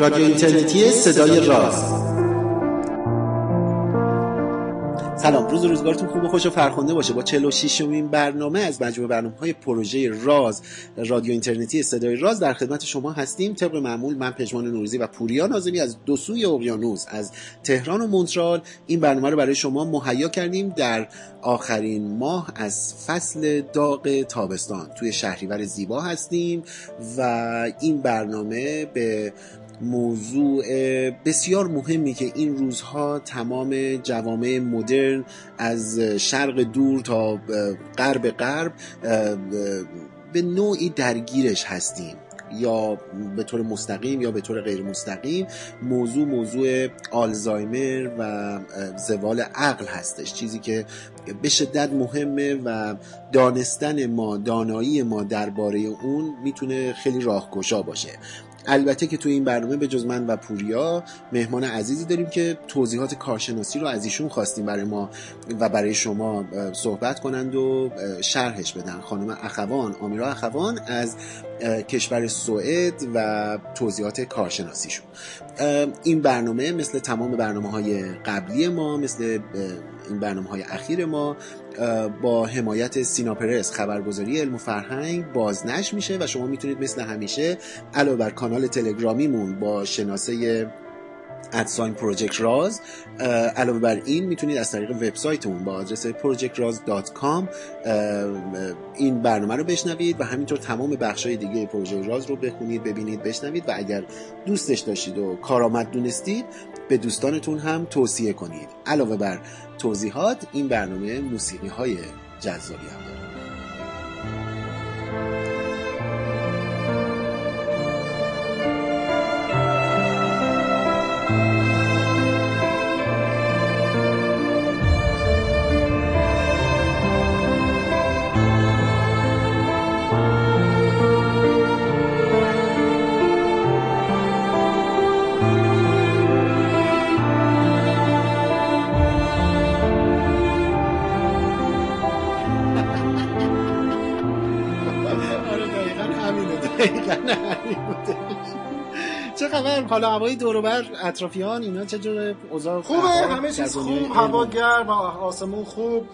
رادیو اینترنتی صدای راز. سلام روز روزگارتون خوب و خوش و فرخنده باشه. با 46 امین برنامه از مجموعه برنامه های پروژه راز رادیو اینترنتی صدای راز در خدمت شما هستیم. طبق معمول من پژمان نوروزی و پوریا نازمی از دو سوی اقیانوس از تهران و مونترال. این برنامه رو برای شما مهیا کردیم در آخرین ماه از فصل داغ تابستان. توی شهریور زیبا هستیم و این برنامه به موضوع بسیار مهمی که این روزها تمام جوامع مدرن از شرق دور تا غرب غرب به نوعی درگیرش هستیم. یا به طور مستقیم یا به طور غیر مستقیم موضوع موضوع آلزایمر و زوال عقل هستش. چیزی که به شدت مهمه و دانستن ما دانایی ما درباره اون می‌تونه خیلی راهگشا باشه. البته که توی این برنامه به جز من و پوریا مهمان عزیزی داریم که توضیحات کارشناسی رو از ایشون خواستیم برای ما و برای شما صحبت کنند و شرحش بدن. خانم اخوان آمیرا اخوان از کشور سوئد و توضیحات کارشناسیشون. این برنامه مثل تمام برنامه های قبلی ما مثل این برنامه های اخیر ما با حمایت سیناپرس خبرگزاری علم و فرهنگ بازنش میشه و شما می‌تونید مثل همیشه علاوه بر کانال تلگرامیمون با شناسه ادساین پروژکت راز علاوه بر این می‌تونید از طریق وبسایتمون با آدرس projectraz.com این برنامه رو بشنوید و همینطور تمام بخش های دیگه پروژه راز رو بخونید ببینید بشنوید و اگر دوستش داشتید و کارآمد دونستید به دوستانتون هم توصیه کنید. علاوه بر توضیحات این برنامه موسیقی های جذابی هم داره. حالا هوای دور بر اطرافیان اینا چه جور اوضاع خوبه همه چیز خوب هوا گرم آسمون خوب.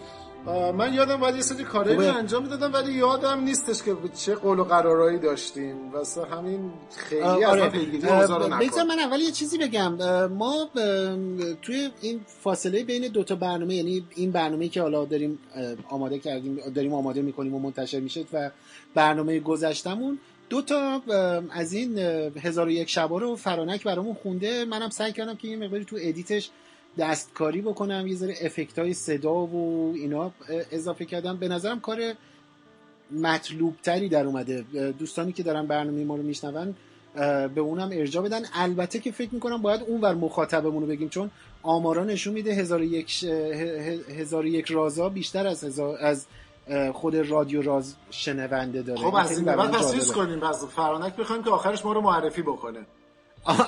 من یادم باید یه سری کارایی انجام می‌دادم ولی یادم نیستش که چه قول و قرارایی داشتیم. واسه همین خیلی آره. پیگیری من اول یه چیزی بگم. ما توی این فاصله بین دو تا برنامه یعنی این برنامه که حالا داریم آماده کردیم داریم آماده می‌کنیم و منتشر میشه و برنامه گذشتمون دو تا از این هزار و یک شبا رو فرانک برامون خونده. منم سعی کردم که یه مقداری تو ادیتش دستکاری بکنم یه ذره افکت های صدا و اینا اضافه کردم. به نظرم کار مطلوب تری در اومده. دوستانی که دارن برنامه ما رو میشنون به اونم ارجا بدن. البته که فکر می‌کنم باید اون ور مخاطبمون رو بگیم چون آمارا نشون میده هزار یک, هزار یک رازا بیشتر از, هزار از خود رادیو راز شنونده داره. خب از این بعد پس کنیم پس فرانک بخوایم که آخرش ما رو معرفی بکنه.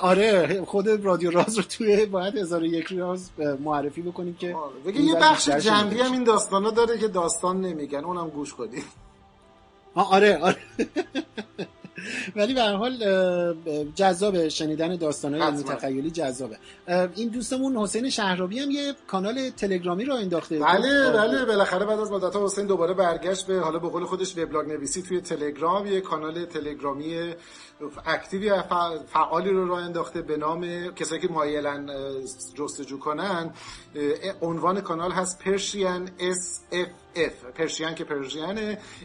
آره خود رادیو راز رو توی باید هزار یک راز معرفی بکنیم که بگه یه بخش جنبی هم این داستانا داره که داستان نمیگن اونم گوش کنیم. آره آره. ولی به حال جذاب شنیدن داستانهای علمی تخیلی جذابه. این دوستمون حسین شهرابی هم یه کانال تلگرامی رو انداخته. بله بله بالاخره بعد از مدت حسین دوباره برگشت به حالا به قول خودش وبلاگ نویسی توی تلگرام یه کانال تلگرامی active ی فعالی رو راه انداخته به نام کسایی که مایلن جستجو کنن. عنوان کانال هست Persian SFF. Persian که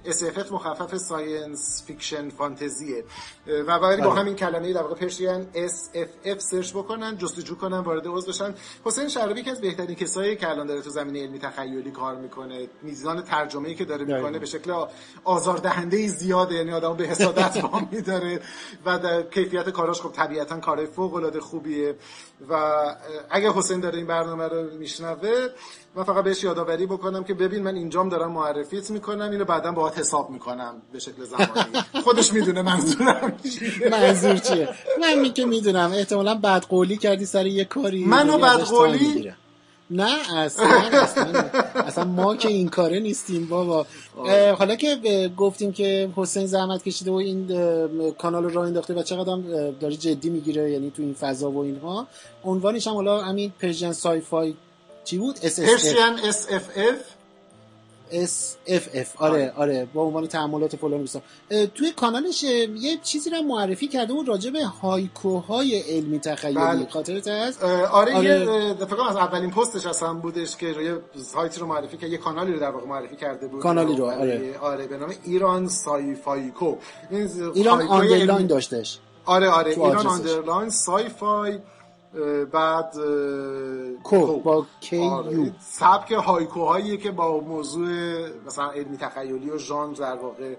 FF مخفف science fiction فانتزیه. و برای با بله. همین کلمه در واقع Persian SFF سرچ بکنن جستجو کنن وارد عضو بشن. حسین شهرابی که از بهترین کسایی که الان داره تو زمینه علمی تخیلی کار می‌کنه میزان ترجمه‌ای که داره می‌کنه به شکل آزاردهنده زیاده یعنی آدمو به حسادت وامی داره و در کیفیت کاراش خب طبیعتا کار فوق العاده خوبیه. و اگه حسین داره این برنامه رو میشنوه من فقط بهش یادآوری بکنم که ببین من اینجام دارم معرفیت می‌کنم اینو بعدا باهات حساب می‌کنم به شکل زمانی. خودش می‌دونه منظورم منظور چیه؟ من که می‌دونم احتمالا بدقولی کردی سر یه کاری. منو بدقولی نه اصلا اصلا, اصلا ما که این کاره نیستیم بابا. حالا که گفتیم که حسین زحمت کشیده و این کانال رو راه انداخته و چقدر داره جدی می‌گیره یعنی تو این فضا و اینها عنوانش هم حالا همین Persian sci-fi چی بود؟ S SFF SFF آره آره. با عنوان تأملات فلان بیسا توی کانالش یه چیزی رو معرفی کرده بود راجع به هایکوهای علمی تخیلی. بله. خاطرت هست؟ آره, آره. یه فکر از اولین پستش اصلا بودش که روی سایتی رو معرفی کرد یه کانالی رو در واقع معرفی کرده بود. کانالی رو آره. آره به نام ایران scifaiku ایران underline داشتش. آره آره ایران underline sci-fi بعد ku با K U سبک هایکوهایی که با موضوع مثلا علمی تخیلی و ژانر در واقع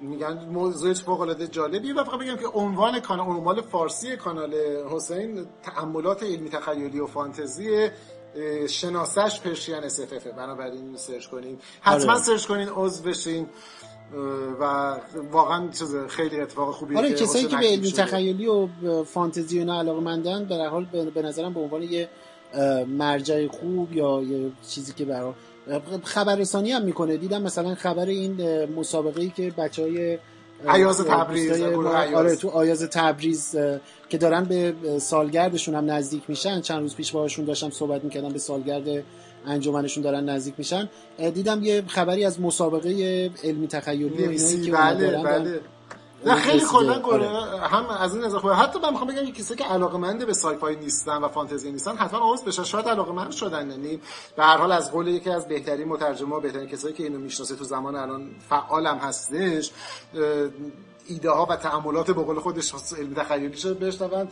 میگن موضوعش فوق العاده جالبیه. و فقط بگم که عنوان کانال عنوان فارسی کانال حسین تأملات علمی تخیلی و فانتزی شناسش Persian SFF بنابراین سرچ کنین. حتما آره. سرچ کنین عضو بشین. و واقعا چیز خیلی اتفاق خوبی آره کسایی که به علمی تخیلی و فانتزی و اینا علاقه مندن به حال به نظرم به عنوان یه مرجع خوب یا یه چیزی که برای خبررسانی هم می‌کنه. دیدم مثلا خبر این مسابقه ای که بچه های عیاز تبریز آره تو آیاز تبریز که دارن به سالگردشون هم نزدیک میشن. چند روز پیش باهاشون داشتم صحبت می‌کردم به سالگرد انجمنشون دارن نزدیک میشن. دیدم یه خبری از مسابقه علمی تخیلی که بله بله. نه خیلی کلا آره. هم از این نظر حتی من می‌خوام بگم کسی که علاقه به سایفای نیستن و فانتزی نیستن حتما عضو بشن شاید علاقه مند شدن یعنی به هر حال از قول یکی از بهترین مترجما بهترین کسایی که اینو می‌شناسه تو زمان الان فعالم هستش ایده ها و تعاملات به قول خودش علمی تخیلیش بشنون.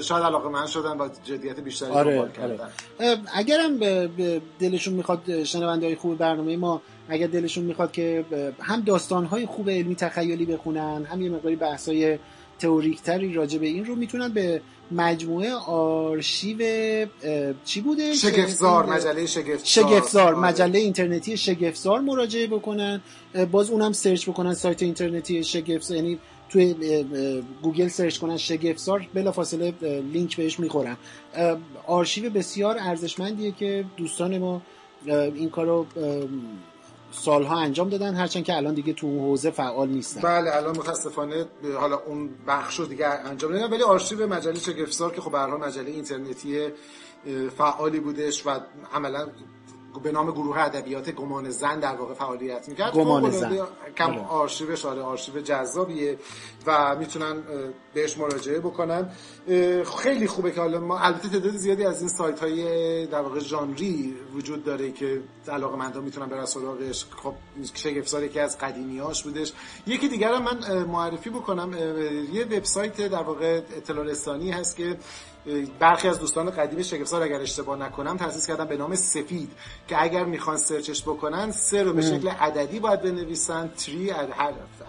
شاید علاقه من شدن با جدیت بیشتری آره, آره. اگرم به دلشون می‌خواد شنونده های خوب برنامه ما اگر دلشون می‌خواد که هم داستان های خوب علمی تخیلی بخونن هم یه مقداری بحث های تئوریک تری راجع به این رو می‌تونن به مجموعه آرشیو چی بوده؟ شگفتزار مجله شگفتزار. شگفتزار آره. مجله اینترنتی شگفتزار مراجعه بکنن. باز اونم سرچ بکنن سایت اینترنتی شگفتزار یعنی توی گوگل سرچ کنن شگفتزار بلافاصله لینک بهش می‌خورن. آرشیو بسیار ارزشمندیه که دوستان ما این کارو سالها انجام دادن هرچند که الان دیگه تو اون حوزه فعال نیستن. بله الان متاسفانه حالا اون بخش رو دیگه انجام دادن ولی آرشیو مجله شگفتزار که خب به مجله اینترنتی فعالی بودش و عملا به نام گروه ادبیات گمان زن در واقع فعالیت می‌کرد. گمان زن. کم بله. آرشیوش آره آرشیو جذابیه و می‌تونن بهش مراجعه بکنن. خیلی خوبه که حالا ما البته تعداد زیادی از این سایت های در واقع ژانری وجود داره که علاقه مندان می‌تونن برن سراغش. خب شگفتزار که از قدیمیاش بودش. یکی دیگر من معرفی بکنم. یه وبسایت در واقع اطلاع رسانی هست که برخی از دوستان قدیم شگفتزار اگر اشتباه نکنم تاسیس کردن به نام سفید که اگر می‌خوان سرچش بکنن سه رو به شکل عددی باید بنویسن. تری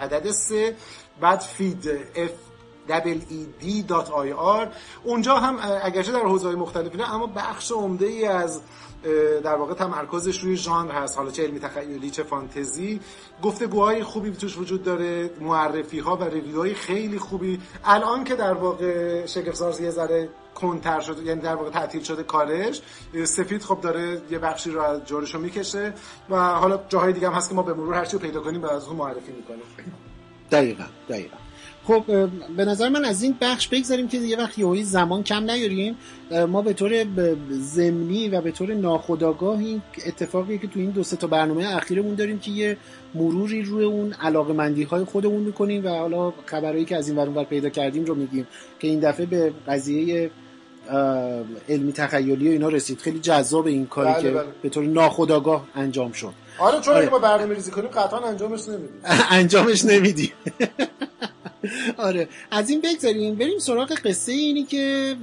عدد سه بعد فید F www.ed.ir اونجا هم اگرچه در حوزه مختلفی نه اما بخش عمده ای از در واقع تمرکزش روی ژانر هست. حالا چه علمی تخیلی چه فانتزی. گفتگوهای خوبی توش وجود داره. معرفی ها و ریویوهای خیلی خوبی. الان که در واقع شگفت‌زار یه ذره کنتر شده یعنی در واقع تعطیل شده کارش سفید خب داره یه بخشی رو از جورشو می‌کشه و حالا جاهای دیگه هم هست که ما به مرور هرچی پیدا کنیم و از اون معرفی می‌کنیم. دقیقا دقیقا. خب به نظر من از این بخش بگذاریم که یه وقت یهویی زمان کم نیاریم. ما به طور زمینی و به طور ناخودآگاه این اتفاقی که تو این دو تا برنامه اخیرمون داریم که یه مروری روی اون علاقمندی های خودمون می‌کنیم و حالا خبرهایی که از این ور پیدا کردیم رو میگیم که این دفعه به قضیه علمی تخیلی و اینا رسید. خیلی جذاب این کاری بله که بله. به طور ناخودآگاه انجام شد. آره چون آره. ما برنامه ریزی کنیم قطعا انجامش نمیدیم. انجامش نمیدیم. آره. از این بگذاریم بریم سراغ قصه اینی که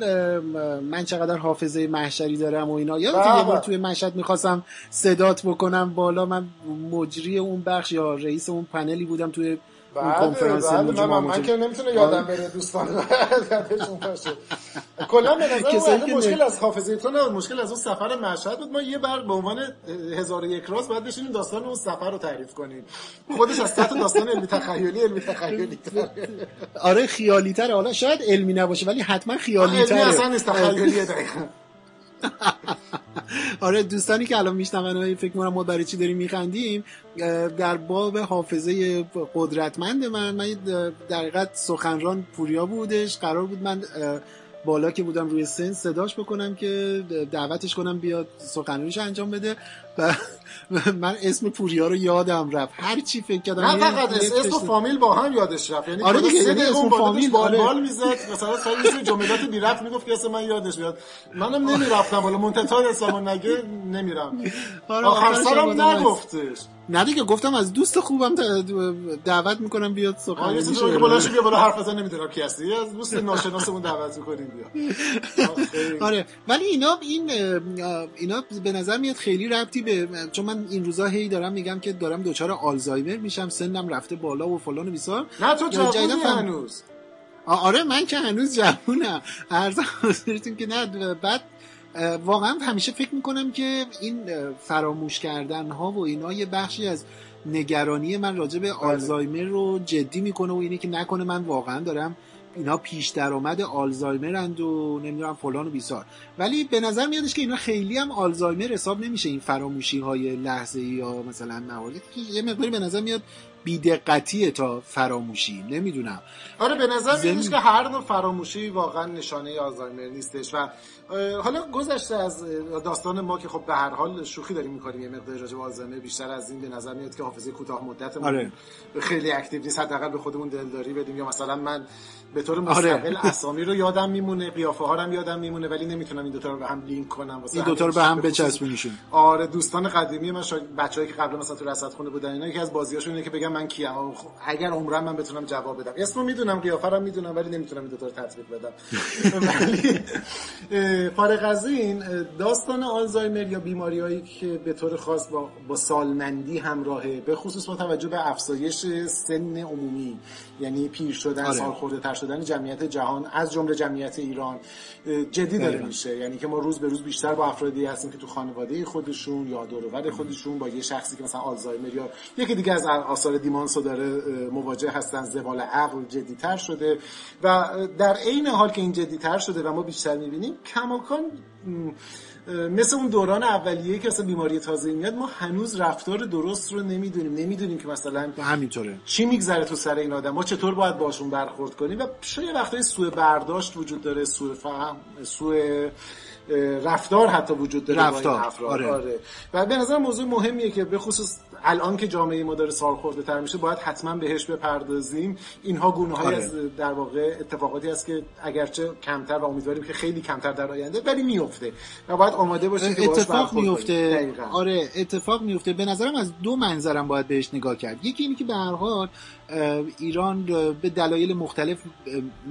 من چقدر حافظه محشری دارم و اینا. یا یه بار توی مشهد می‌خواستم صدات بکنم بالا من مجری اون بخش یا رئیس اون پنلی بودم توی اون کنفرانس بله من, من که نمی‌تونه یادم بره دوستان. کلا به نظر مشکل از حافظه تو نه مشکل از اون سفر مشهد بود. ما یه بار به عنوان هزار یک راز باید بشینیم داستان اون سفر رو تعریف کنیم. خودش از سطح داستان علمی تخیلی علمی تخیلی. آره خیالی تره حالا شاید علمی نباشه ولی حتما خیالی تره علمی اصلا نیست تخیلیه دقیقا. آره دوستانی که الان میشنون فکر می‌کنم ما برای چی داریم میخندیم در باب حافظه قدرتمند من من در حقیقت سخنران پوریا بودش قرار بود من بالا که بودم روی سن صداش بکنم که دعوتش کنم بیاد سخنرانیش انجام بده. و من اسم پوریا رو یادم رفت. هر چی فکر کردم نه فقط اسم و فامیل با هم یادش رفت. یعنی آره دیگه یعنی اسم فامیل بال آره. بال می‌زد. مثلا خیلی جملات بی رفت می‌گفت که اسم من یادش میاد. منم نمی‌رفتم بالا منتها اسمو نگه نمیرم. آره آخر سرم نگفتش. نه دیگه گفتم از دوست خوبم دعوت می‌کنم بیاد سخنرانی شه که بالاش بیا بالا حرف بزن نمی‌دونم کی هستی. از دوست ناشناسمون دعوت می‌کنیم بیا. آره ولی اینا این اینا به نظر میاد خیلی ربطی به چون من این روزا هی دارم میگم که دارم دچار آلزایمر میشم سنم رفته بالا و فلان و بیسار. نه تو جوونی هنوز. آره من که هنوز جوونم. ارزم که نه بعد واقعا همیشه فکر می‌کنم که این فراموش کردن ها و اینا یه بخشی از نگرانی من راجع به بله. آلزایمر رو جدی می‌کنه و اینه که نکنه من واقعا دارم اینا پیش درآمد آلزایمرند و نمی‌دونم فلان و بیسار. ولی به نظر میادش که اینا خیلی هم آلزایمر حساب نمیشه این فراموشی های لحظه یا مثلا مواردی که یه مقداری به نظر میاد بیدقتیه تا فراموشی. نمی‌دونم. آره به نظر زم... که هر نوع فراموشی واقعا نشانه آلزایمر نیستش و حالا گذشته از داستان ما که خب به هر حال شوخی داریم می‌کنیم یه مقدار راجع به آلزایمر بیشتر از این به نظر میاد که حافظه کوتاه مدت آره. خیلی اکتیو نیست حداقل به خودمون دلداری بدیم. یا مثلا من به طور آره. مستقل آره. اسامی رو یادم میمونه قیافه ها هم یادم میمونه ولی نمی‌تونم این دوتا رو به هم لینک کنم این دوتا رو به هم بچسبونیشون. آره دوستان قدیمی من شاید بچه‌ای که قبل مثلا تو رصد خونه بودن اینا یکی از بازیاشون اینه که بگم من کیم. خب اگر عمرم من بتونم جواب بدم. اسمو می‌دونم قیافه رو می‌دونم ولی نمی‌تونم این دوتا رو تطبیق بدم. ولی فارغ از این داستان آلزایمر یا بیماریایی که به طور خاص با, با سالمندی همراهه به خصوص با توجه به افزایش سن عمومی. یعنی پیر شدن آره. سالخورده تر شدن جمعیت جهان از جمله جمعیت ایران جدی داره میشه یعنی که ما روز به روز بیشتر با افرادی هستیم که تو خانواده خودشون یا دور خودشون با یه شخصی که مثلا آلزایمر یا یکی دیگه از آثار دیمانسو داره مواجه هستن زوال عقل جدی تر شده و در عین حال که این جدی تر شده و ما بیشتر می‌بینیم کماکان مثل اون دوران اولیه که اصلا بیماری تازه میاد ما هنوز رفتار درست رو نمی‌دونیم. نمی‌دونیم که مثلا همینطوره. چی میگذره تو سر این آدم ما چطور باید باشون برخورد کنیم؟ و شاید وقتای سوء برداشت وجود داره سوء فهم سوء رفتار حتی وجود داره رفتار. افراد. آره. آره. و به نظر موضوع مهمیه که به خصوص الان که جامعه ما داره سالخورده تر میشه باید حتما بهش بپردازیم. اینها گونه های آره. از در واقع اتفاقاتی است که اگرچه کمتر و امیدواریم که خیلی کمتر در آینده ولی میفته و باید آماده باشیم که اتفاق میفته آره اتفاق میفته به نظرم از دو منظرم باید بهش نگاه کرد. یکی اینه که به هر حال ایران به دلایل مختلف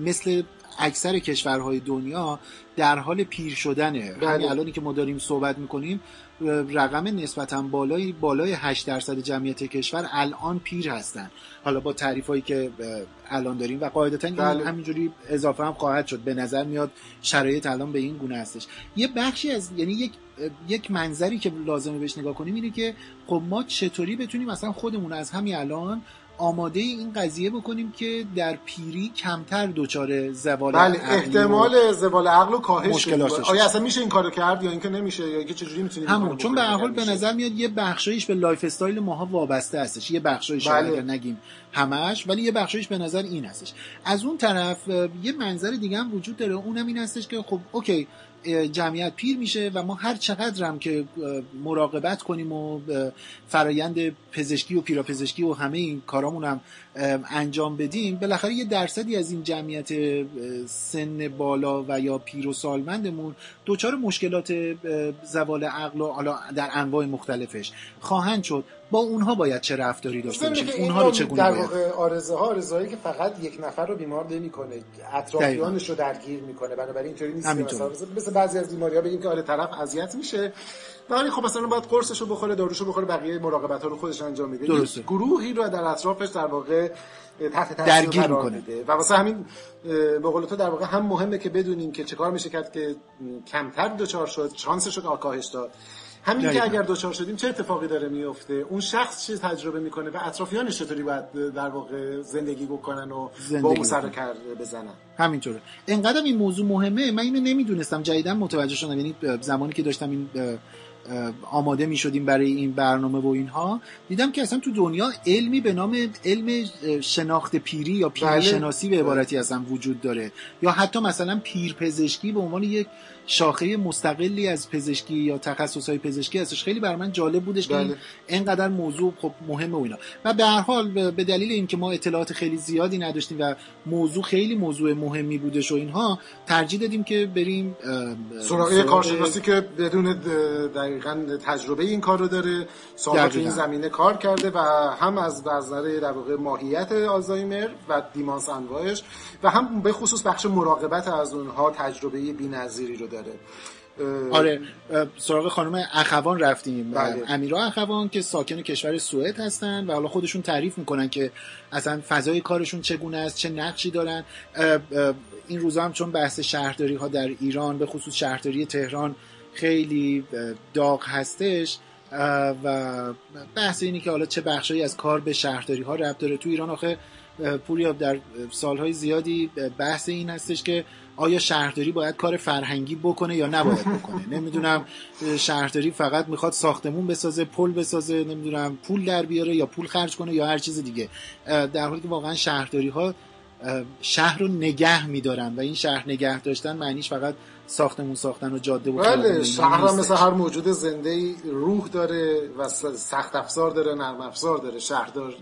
مثل اکثر کشورهای دنیا در حال پیر شدنه. بله. همین الانی که ما داریم صحبت می‌کنیم رقم نسبتا بالای بالای 8 درصد جمعیت کشور الان پیر هستن. حالا با تعریف هایی که الان داریم و قاعدتا بله. همینجوری اضافه هم خواهد شد. به نظر میاد شرایط الان به این گونه هستش. یه بخشی از یعنی یک یک منظری که لازمه بهش نگاه کنیم اینه که خب ما چطوری بتونیم مثلا خودمون از همین الان آماده این قضیه بکنیم که در پیری کمتر دچار زوال بله احتمال زوال عقل و کاهش آیا اصلا میشه این کارو کرد یا اینکه نمیشه یا اینکه چجوری می‌تونیم همون چون به هر حال به نظر میاد یه بخشایش به lifestyle ماها وابسته هستش. یه بخشایش بله. اگر نگیم همش ولی یه بخشایش به نظر این هستش. از اون طرف یه منظر دیگه هم وجود داره. اونم این هستش که خب okay جمعیت پیر میشه و ما هر چقدر هم که مراقبت کنیم و فرایند پزشکی و پیراپزشکی و همه این کارامون هم انجام بدیم بالاخره یه درصدی از این جمعیت سن بالا و یا پیر و سالمندمون دچار مشکلات زوال عقل و حالا در انواع مختلفش خواهند شد. با اونها باید چه رفتاری داشته باشیم؟ اونها رو چگونه در واقع آرزه ها آرزهایی که فقط یک نفر رو بیمار نمی‌کنه اطرافیانش رو درگیر می‌کنه. بنابراین اینطوری نیست مثلا مثل بعضی از بیماری ها بگیم که آره طرف اذیت میشه. ولی خب مثلا باید قرصشو بخوره داروشو بخوره بقیه مراقبت ها رو خودش انجام میده. درسته. گروهی رو در اطرافش در واقع تحت درگیر می‌کنه. و واسه همین به قول تو در واقع هم مهمه که بدونیم که چه کار میشه کرد که کمتر دچار شد شانسش رو کاهش داد. همین که اگر دوچار شدیم چه اتفاقی داره میفته؟ اون شخص چه تجربه می‌کنه و اطرافیانش چطوری باید در واقع زندگی بکنن و با اون سر بزنن؟ همینطوره. انقدر این موضوع مهمه من اینو نمی‌دونستم. جدیدا متوجه شدم. یعنی زمانی که داشتم این آماده می شدیم برای این برنامه و اینها دیدم که اصلا تو دنیا علمی به نام علم شناخت پیری یا پیری بله. شناسی به عبارتی اصلا وجود داره یا حتی مثلا پیرپزشکی به عنوان یک شاخه مستقلی از پزشکی یا تخصص های پزشکی هستش. خیلی بر من جالب بودش بله. که اینقدر موضوع خب مهمه و اینا. و به هر حال به دلیل اینکه ما اطلاعات خیلی زیادی نداشتیم و موضوع خیلی موضوع مهمی بودش و اینها ترجیح دادیم که بریم سراغ کارشناسی که بدون دقیقا تجربه این کار رو داره سالها این زمینه کار کرده و هم از نظر در واقع ماهیت آلزایمر و دیمانس انواعش و هم به خصوص بخش مراقبت از اونها تجربه بی‌نظیری رو داره. آره سراغ خانم اخوان رفتیم. بله. امیرا اخوان که ساکن کشور سوئد هستن و حالا خودشون تعریف می‌کنن که اصلا فضای کارشون چگونه است چه نقشی دارن. این روزا هم چون بحث شهرداری ها در ایران به خصوص شهرداری تهران خیلی داغ هستش و بحث اینی که حالا چه بخشایی از کار به شهرداری ها ربط داره. تو ایران آخه پوریاب در سالهای زیادی بحث این هستش که آیا شهرداری باید کار فرهنگی بکنه یا نباید بکنه؟ نمی‌دونم شهرداری فقط می‌خواد ساختمون بسازه پل بسازه نمی‌دونم پول در بیاره یا پول خرج کنه یا هر چیز دیگه. در حالی که واقعا شهرداری ها شهر رو نگه میدارن و این شهر نگه داشتن معنیش فقط ساختمون ساختن و جاده و بله شهر هم مثل هر موجود زنده روح داره و سخت افزار داره نرم افزار داره. شهردار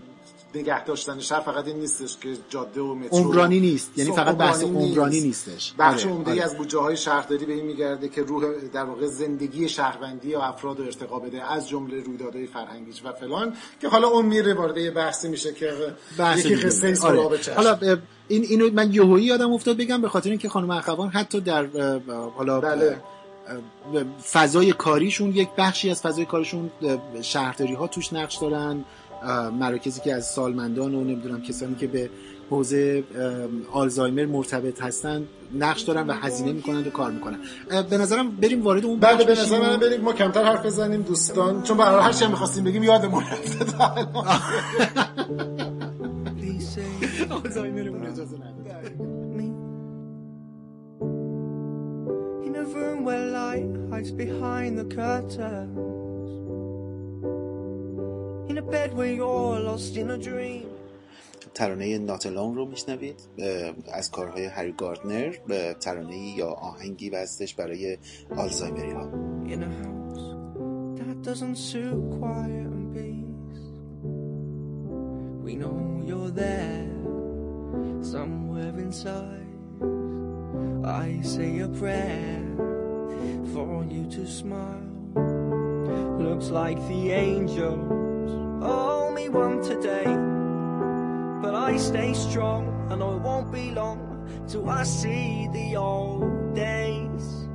نگه داشتن شهر فقط این نیستش که جاده و مترو عمرانی نیست یعنی فقط بحث عمرانی نیستش بخش آره، عمده آره. از بودجه های شهرداری به این میگرده که روح در واقع زندگی شهروندی و افراد رو ارتقا بده از جمله رویدادهای فرهنگی و فلان که حالا اون میره وارد یه بحثی میشه که یکی قصه آره. حالا این اینو من یهویی یادم افتاد بگم به خاطر اینکه خانم اخوان حتی در حالا بله. فضای کاریشون یک بخشی از فضای کاریشون شهرداری ها توش نقش دارن مراکزی که از سالمندان و نمی‌دونم کسانی که به حوزه آلزایمر مرتبط هستن نقش دارن و هزینه می‌کنن و کار می‌کنن. به نظرم بریم وارد اون بله به نظر من بریم. ما کمتر حرف بزنیم دوستان. چون برای هر چی می‌خواستیم بگیم یادمون رفته آلزایمرمون اجازه نداره In a room where light hides behind the curtain. ترانه ناتلون رو میشنوید از کارهای هری گاردنر به ترانه یا آهنگی وزدش برای آلزایمری ها We know you're there somewhere inside. I say a prayer for you to smile. Looks like the angels only one today. But I stay strong and I won't be long till I see the old days.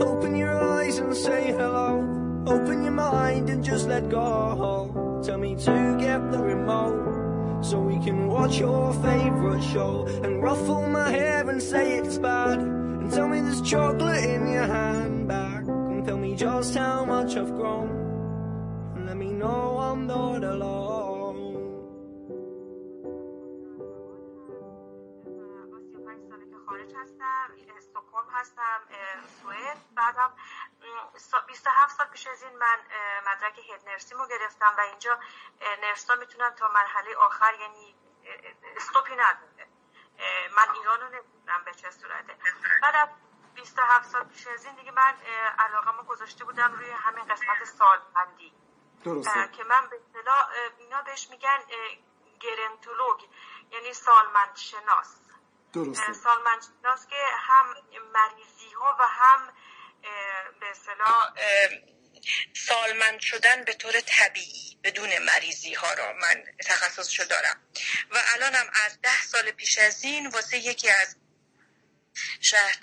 Open your eyes and say hello. Open your mind and just let go. Tell me to get the remote so we can watch your favorite show and ruffle my hair and say it's bad. And tell me there's chocolate in your handbag. And tell me just how much I've grown. Know I'm not alone خارج هستم هستم سوئد بعدم 27 سال پیش از این من مدرک هد نرسیمو گرفتم و اینجا نرسا می‌تونن تا مرحله آخر یعنی استوپی ندونه من ایرانو نمی‌دونم به چه صورته بعد از 27 سال پیش از این دیگه من علاقه گذاشته بودم روی همین قسمت سالمندی درسته. که من به اصطلاح اینا بهش میگن گرنتولوگ یعنی سالمند شناس درسته. سالمند شناس که هم مریضی ها و هم به اصطلاح سالمند شدن به طور طبیعی بدون مریضی ها را من تخصصشو دارم. و الانم از ده سال پیش از این واسه یکی از شهر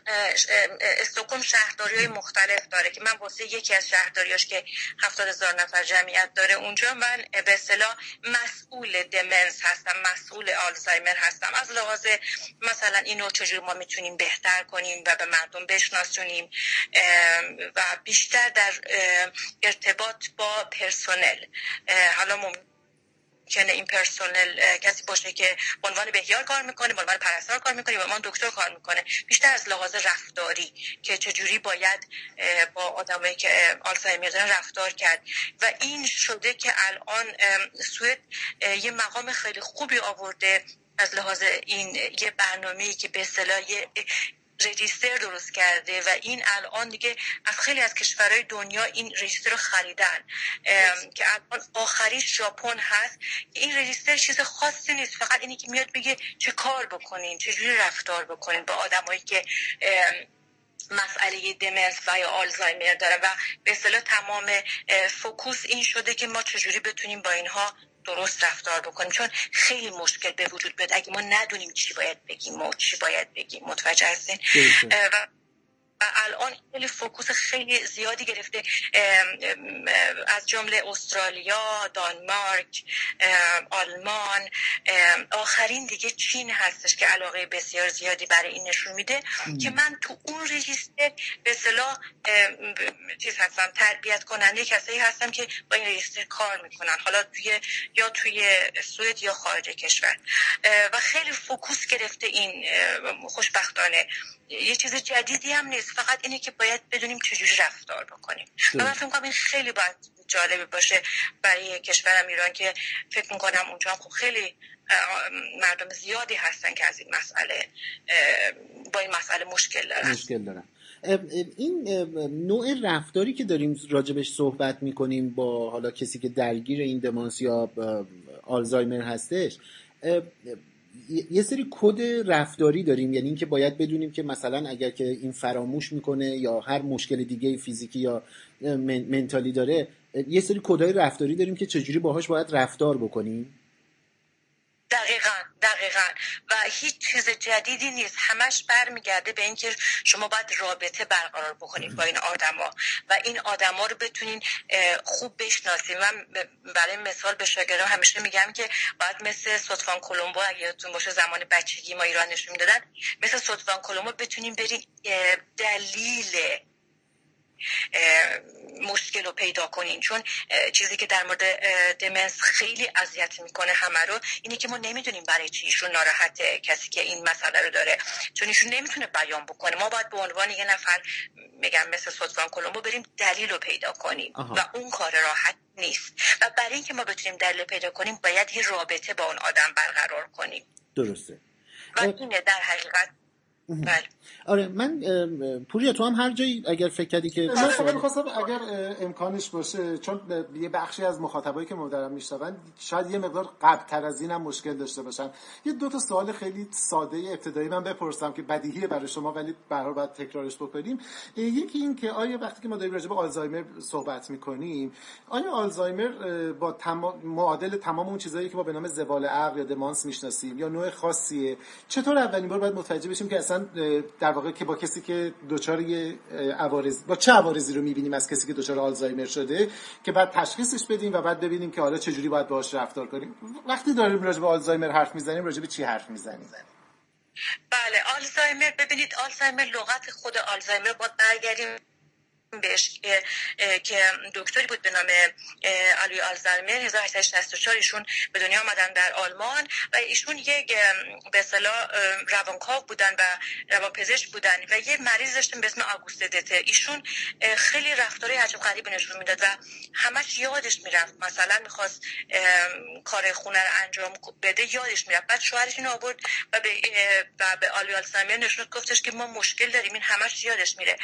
استکهلم شهرداری های مختلف داره که من واسه یکی از شهرداریاش که هفتاد هزار نفر جمعیت داره اونجا من به اصطلاح مسئول دمنس هستم مسئول آلزایمر هستم. از لحاظ مثلا اینو چجور ما می‌تونیم بهتر کنیم و به مردم بشناسونیم و بیشتر در ارتباط با پرسنل. حالا ممکنه این پرسنل کسی باشه که عنوان بهیار کار می‌کنه به عنوان پرستار کار می‌کنه به عنوان دکتر کار می‌کنه. بیشتر از لحاظ رفتاری که چجوری باید با آدمایی که آلزایمر دارن رفتار کرد. و این شده که الان سوئد یه مقام خیلی خوبی آورده از لحاظ این یه برنامه‌ای که به اصطلاح رجیستر درست کرده و این الان دیگه از خیلی از کشورهای دنیا این رجیستر رو خریدن. که الان آخریش ژاپن هست. این رجیستر چیز خاصی نیست. فقط اینی که میاد بگه چه کار بکنین چجوری رفتار بکنین با آدمایی که مسئله دمانس و یا آلزایمر دارن و به اصطلاح تمام focus این شده که ما چجوری بتونیم با اینها درست رفتار بکنیم. چون خیلی مشکل به وجود بیاد. اگه ما ندونیم چی باید بگیم و چی باید بگیم. متوجه هستین؟ و الان خیلی focus خیلی زیادی گرفته از جمله استرالیا دانمارک آلمان آخرین دیگه چین هستش که علاقه بسیار زیادی برای این نشون میده که من تو اون رجیستر به صلاح چیز هستم تربیت کننده کسایی هستم که با این رجیستر کار می‌کنن حالا توی یا توی سوئد یا خارج کشور. و خیلی فوکوس گرفته این خوشبختانه. یه چیز جدیدی هم نیست. فقط اینه که باید بدونیم چجوری رفتار بکنیم. و من فکر این خیلی باید جالبی باشه برای کشورم ایران که فکر می‌کنم اونجا هم خب خیلی مردم زیادی هستن که از این مسئله با این مسئله مشکل دارن. مشکل دارن. این نوع رفتاری که داریم راجبش صحبت می‌کنیم با حالا کسی که درگیر این دمانس یا آلزایمر هستش یه سری کد رفتاری داریم یعنی اینکه باید بدونیم که مثلا اگر که این فراموش می‌کنه یا هر مشکل دیگه فیزیکی یا منتالی داره یه سری کدهای رفتاری داریم که چجوری باهاش باید رفتار بکنیم. دقیقا دقیقا. و هیچ چیز جدیدی نیست. همش برمیگرده به اینکه شما باید رابطه برقرار بکنید با این آدما. و این آدما رو بتونین خوب بشناسید من برای مثال به شاگردان همیشه میگم که باید مثل سوتفان کلمبو اگه یادتون باشه زمان بچگی ما ایران نشون می‌دادن مثل سوتفان کلمبو بتونین برین دلیل مشکل رو پیدا کنین. چون چیزی که در مورد دمنس خیلی اذیت می‌کنه همه رو اینه که ما نمی‌دونیم برای چی ایشون ناراحته کسی که این مسئله رو داره. چون ایشون نمی‌تونه بیان بکنه. ما باید به عنوان یه نفر میگم مثل سوتفان کلمبو بریم دلیل رو پیدا کنیم. و اون کار راحت نیست. و برای اینکه ما بتونیم دلیل پیدا کنیم باید یه رابطه با اون آدم برقرار کنیم. درسته. و اینه در حقیقت بله. آره من پوریا تو هم هر جایی اگر فکر کردی که من فقط می‌خواستم اگر امکانش باشه چون یه بخشی از مخاطبایی که مدرم میشنون شاید یه مقدار قبل تر از اینم مشکل داشته باشن. یه دو تا سوال خیلی ساده ابتدایی من بپرسم که بدیهیه برای شما ولی برای باید تکرارش بکنیم. یکی این که آیا وقتی که ما داریم راجع به آلزایمر صحبت می‌کنیم آیا آلزایمر با تمام معادل تمام اون چیزایی که ما به نام زوال عقل یا دمانس می‌شناسیم یا نوع خاصیه چطور اولین بار باید متوجه بشیم که اصلا در واقع که با کسی که دچار عوارض با چه عوارضی رو می‌بینیم از کسی که دچار آلزایمر شده که بعد تشخیصش بدیم و بعد ببینیم که حالا چجوری باید باهاش رفتار کنیم؟ وقتی داریم راجع به آلزایمر حرف می‌زنیم راجع به چی حرف می‌زنیم؟ بله آلزایمر ببینید آلزایمر لغت خود آلزایمر با برگردیم بهش که دکتری بود به نام آلوی آلزایمر. 1864 ایشون به دنیا آمدن در آلمان و ایشون یک به اصطلاح روانکاو بودن و روانپزشک بودن و یه مریض داشتن به اسم آگوست دته. ایشون خیلی رفتاری عجب غریبی نشون می‌داد و همش یادش می‌رفت. مثلا می‌خواست کار خونه رو انجام بده یادش می‌رفت. بعد شوهرش اینو آورد و به و به آلوی آلزایمر نشون گفتش که ما مشکل داریم. این همش یادش میره.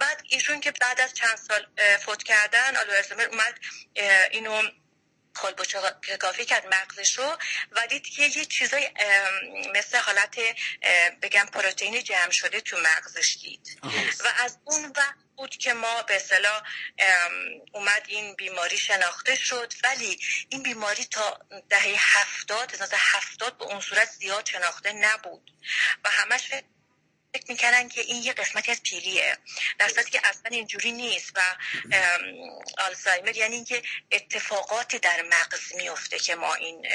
بعد ایشون که بعد از چند سال فوت کردن آلو اومد اینو کالبوچه کافی کرد مغزش رو. و دید که یه چیزای مثل حالت بگم پروتئین جمع شده تو مغزش دید. و از اون وقت بود که ما به صلاح اومد این بیماری شناخته شد. ولی این بیماری تا دهه هفتاد از هفتاد به اون صورت زیاد شناخته نبود. و همش فکر می‌کردن که این یه قسمتی از پیریه. در صورتی که اصلا اینجوری نیست و آلزایمر یعنی اینکه اتفاقاتی در مغز میفته که ما این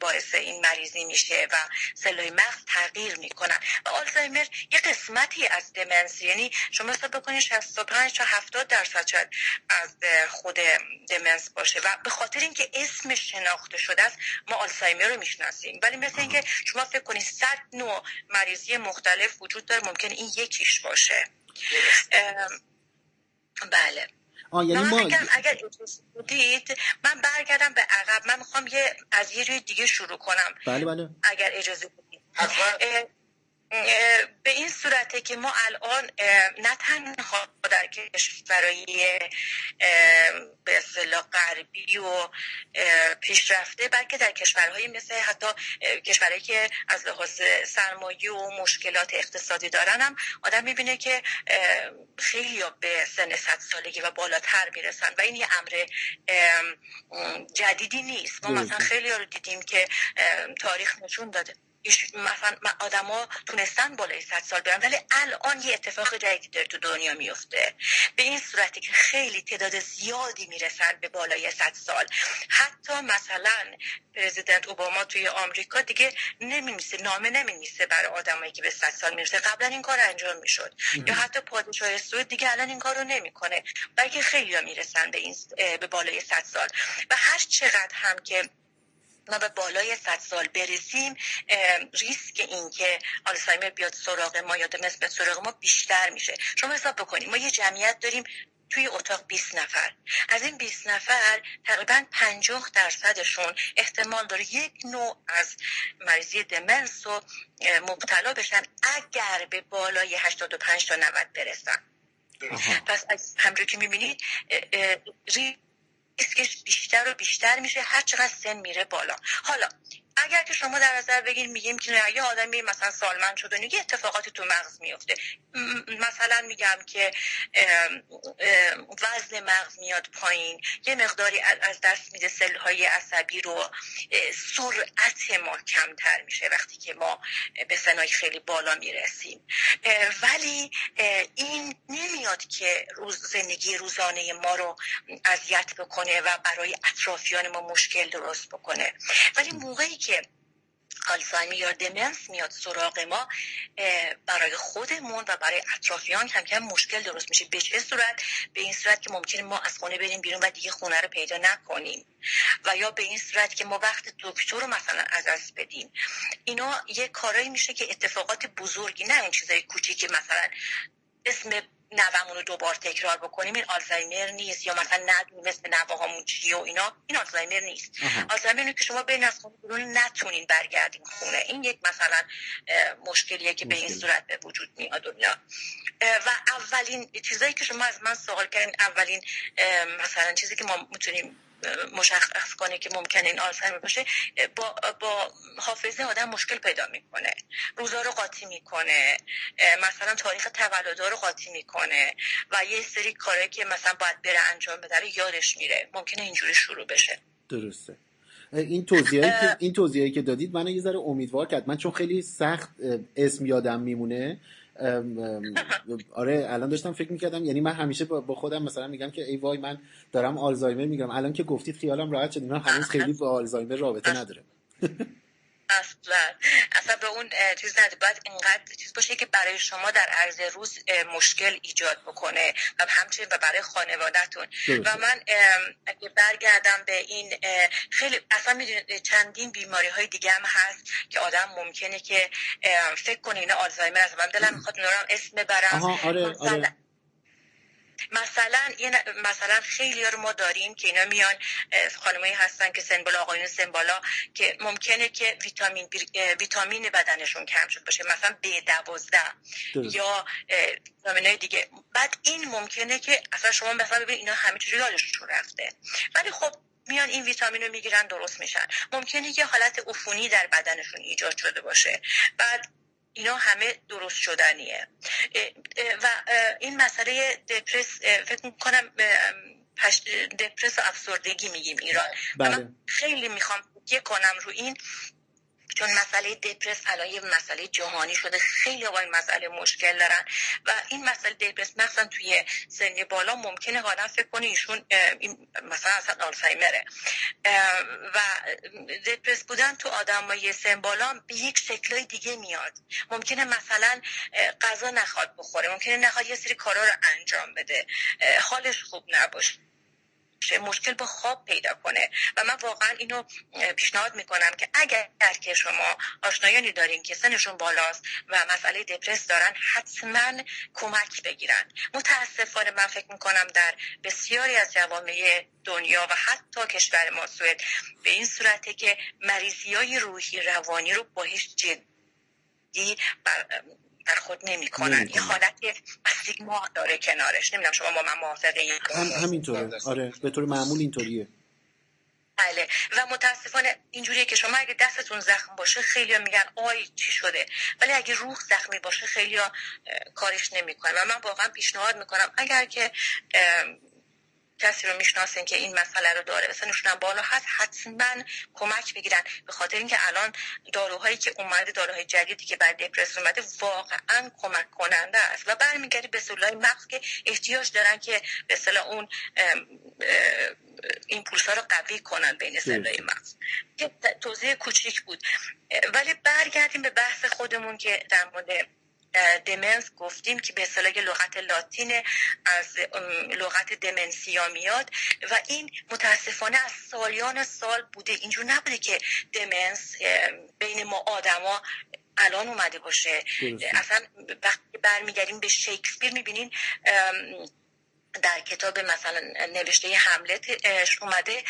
باعث این مریضی میشه و سلول مغز تغییر می‌کنن. و آلزایمر یه قسمتی از دمنس یعنی شما حساب بکنید 65 تا 70 درصد شاید از خود دمنس باشه. و به خاطر اینکه اسمش شناخته شده است ما آلزایمر رو می‌شناسیم. ولی مثل اینکه شما فکر کنید 100 نوع مریضی مختلف وجود داره ممکن این یکیش باشه. بله. آه یعنی ما اگر بودید من برگردم به عقب. من می‌خوام یه از یه روی دیگه شروع کنم. بله بله. اگر اجازه بدید. به این صورته که ما الان نه تنها در کشورهای به اصطلاح غربی و پیشرفته بلکه در کشورهای مثل حتی کشورهایی که از لحاظ سرمایه و مشکلات اقتصادی دارن هم آدم می‌بینه که خیلی به سن صد سالگی و بالاتر می‌رسن و این یه امر جدیدی نیست. ما مثلا خیلی رو دیدیم که تاریخ نشون داده. مثلا آدما تونستن بالای 100 سال برن ولی الان یه اتفاق جدیدی داره تو دنیا میفته. به این صورتی که خیلی تعداد زیادی می‌رسن به بالای 100 سال. حتی مثلا پرزیدنت اوباما توی آمریکا دیگه نمیمیسه نامه نمیمیسه برای آدمایی که به 100 سال می‌رسه. قبلا این کار انجام می‌شد. یا حتی پادشاه سوئد دیگه الان این کار رو نمی‌کنه. بلکه خیلی می‌رسن به این به بالای 100 سال. و هر چقدر هم که ما به بالای 100 سال برسیم ریسک اینکه آلزایمر بیاد سراغ ما یا دمس به سراغ ما بیشتر میشه. شما حساب بکنیم ما یه جمعیت داریم توی اتاق 20 نفر. از این 20 نفر تقریبا 50 درصدشون احتمال داره یک نوع از مریضی دمنس رو مبتلا بشن اگر به بالای 85 تا 90 برسن. پس همجور که می‌بینید ریسکش بیشتر و بیشتر میشه هر چقدر سن میره بالا حالا اگر که شما در نظر بگیر میگیم که یه آدمی مثلا سالمند شده و یه اتفاقاتی تو مغز میفته. مثلا میگم که وزن مغز میاد پایین. یه مقداری از دست میده سل های عصبی رو سرعت ما کمتر میشه وقتی که ما به سنهای خیلی بالا می‌رسیم. ولی این نمیاد که روز زندگی روزانه ما رو اذیت بکنه و برای اطرافیان ما مشکل درست بکنه. ولی موقعی که آلزایمر یا دمنس میاد سراغ ما برای خودمون و برای اطرافیان کم کم مشکل درست میشه. به چه صورت؟ به این صورت که ممکنه ما از خونه بریم بیرون و دیگه خونه رو پیدا نکنیم. و یا به این صورت که ما وقت دکتر رو مثلا از دست بدیم. اینا یه کارایی میشه که اتفاقات بزرگی نه این چیزای کوچیکی مثلا اسم نوامون رو دوبار تکرار بکنیم این آلزایمر نیست یا مثلا ندونیم مثل نواهامون چیه و اینا این آلزایمر نیست. آلزایمر که شما بین از خونه نتونین برگردین خونه. این یک مثلا مشکلیه که به این صورت به وجود میاد و اولین چیزایی که شما از من سوال کردین اولین مثلا چیزی که ما می‌تونیم مشخص کنه که ممکنه این آلزایمر باشه با, با حافظه آدم مشکل پیدا می‌کنه. روزا رو قاطی می‌کنه مثلا تاریخ تولد رو قاطی می‌کنه و یه سری کاری که مثلا باید بره انجام بده یادش میره. ممکنه اینجوری شروع بشه. درسته. این توضیحی که این توضیحی که دادید منو یه ذره امیدوار کرد. من چون خیلی سخت اسم یادم میمونه آره الان داشتم فکر می‌کردم یعنی من همیشه با خودم مثلا میگم که ای وای من دارم آلزایمر میگم الان که گفتید خیالم راحت شد اینا هنوز خیلی با آلزایمر رابطه نداره. اصلا اصلا به اون چیز نده باید اینقدر چیز باشه که برای شما در عرض روز مشکل ایجاد بکنه و همچنین و برای خانوادهتون. و من اگه برگردم به این خیلی اصلا می‌دونید چندین بیماری های دیگه هم هست که آدم ممکنه که فکر کنه اینا آلزایمر هست. من دلم می‌خواد نورم اسم برم آره، آره. مثلا مثلا خیلی رو ما داریم که اینا میان خانمایی هستن که سن بالا آقایون سن بالا که ممکنه که ویتامین ویتامین بدنشون کم شد باشه مثلا ب 12 یا ویتامین دیگه. بعد این ممکنه که اصلا شما مثلا ببینید اینا همه چیز یادشون رفته. ولی خب میان این ویتامین رو می‌گیرن درست میشن. ممکنه که حالت عفونی در بدنشون ایجاد شده باشه. بعد اینا همه درست شدنیه. و این مسئله دپرس فکر می‌کنم دپرس و افسردگی میگیم ایران. بله. من خیلی می‌خوام یه کنم رو این. چون مسئله دپرس الان یه مسئله جهانی شده. خیلی با این مسئله مشکل دارن و این مسئله دپرس مثلا توی سن بالا ممکنه حالا فکر کنه ایشون مثلا اصلا آلزایمره و دپرس بودن تو آدمای سن بالا به یک شکلای دیگه میاد. ممکنه مثلا غذا نخواد بخوره. ممکنه نخواد یه سری کارا رو انجام بده. حالش خوب نباشه. مشکل با خواب پیدا کنه. و من واقعا اینو پیشنهاد می‌کنم که اگر که شما آشنایانی دارین که سنشون بالاست و مسئله دپرس دارن حتما کمک بگیرن. متاسفانه من فکر می‌کنم در بسیاری از جوامع دنیا و حتی کشور ما سوئد به این صورته که مریضی های روحی روانی رو با هیچ جدی در خود نمی‌کنن. یه حالت استیگما داره کنارش. نمی‌دونم شما با من موافقه هم همینطوره. آره. به طور معمول اینطوریه. بله. و متاسفانه اینجوریه که شما اگه دستتون زخم باشه خیلی میگن آی چی شده؟ ولی اگه روح زخمی باشه خیلی کارش نمی‌کنه و من واقعا پیشنهاد می‌کنم اگر که کسی رو می‌شناسن که این مسئله رو داره. سنشون بالا هست حتما کمک بگیرن به خاطر اینکه الان داروهایی که اومده داروهای جدیدی که برای دپرس اومده واقعا کمک کننده است. و برمیگردی به سلولای مغز که احتیاج دارن که به اصطلاح اون این ها رو قوی کنن بین سلولای مغز. توضیح کوچیک بود. ولی برگردیم به بحث خودمون که در مورد دمنس گفتیم که به اصطلاح لغت لاتین از لغت دمنسیا میاد و این متاسفانه از سالیان سال بوده. اینجور نبوده که دمنس بین ما آدما الان اومده باشه. اصلا وقتی برمیگردیم به شکسپیر می‌بینین در کتاب مثلا نوشته حملت اومده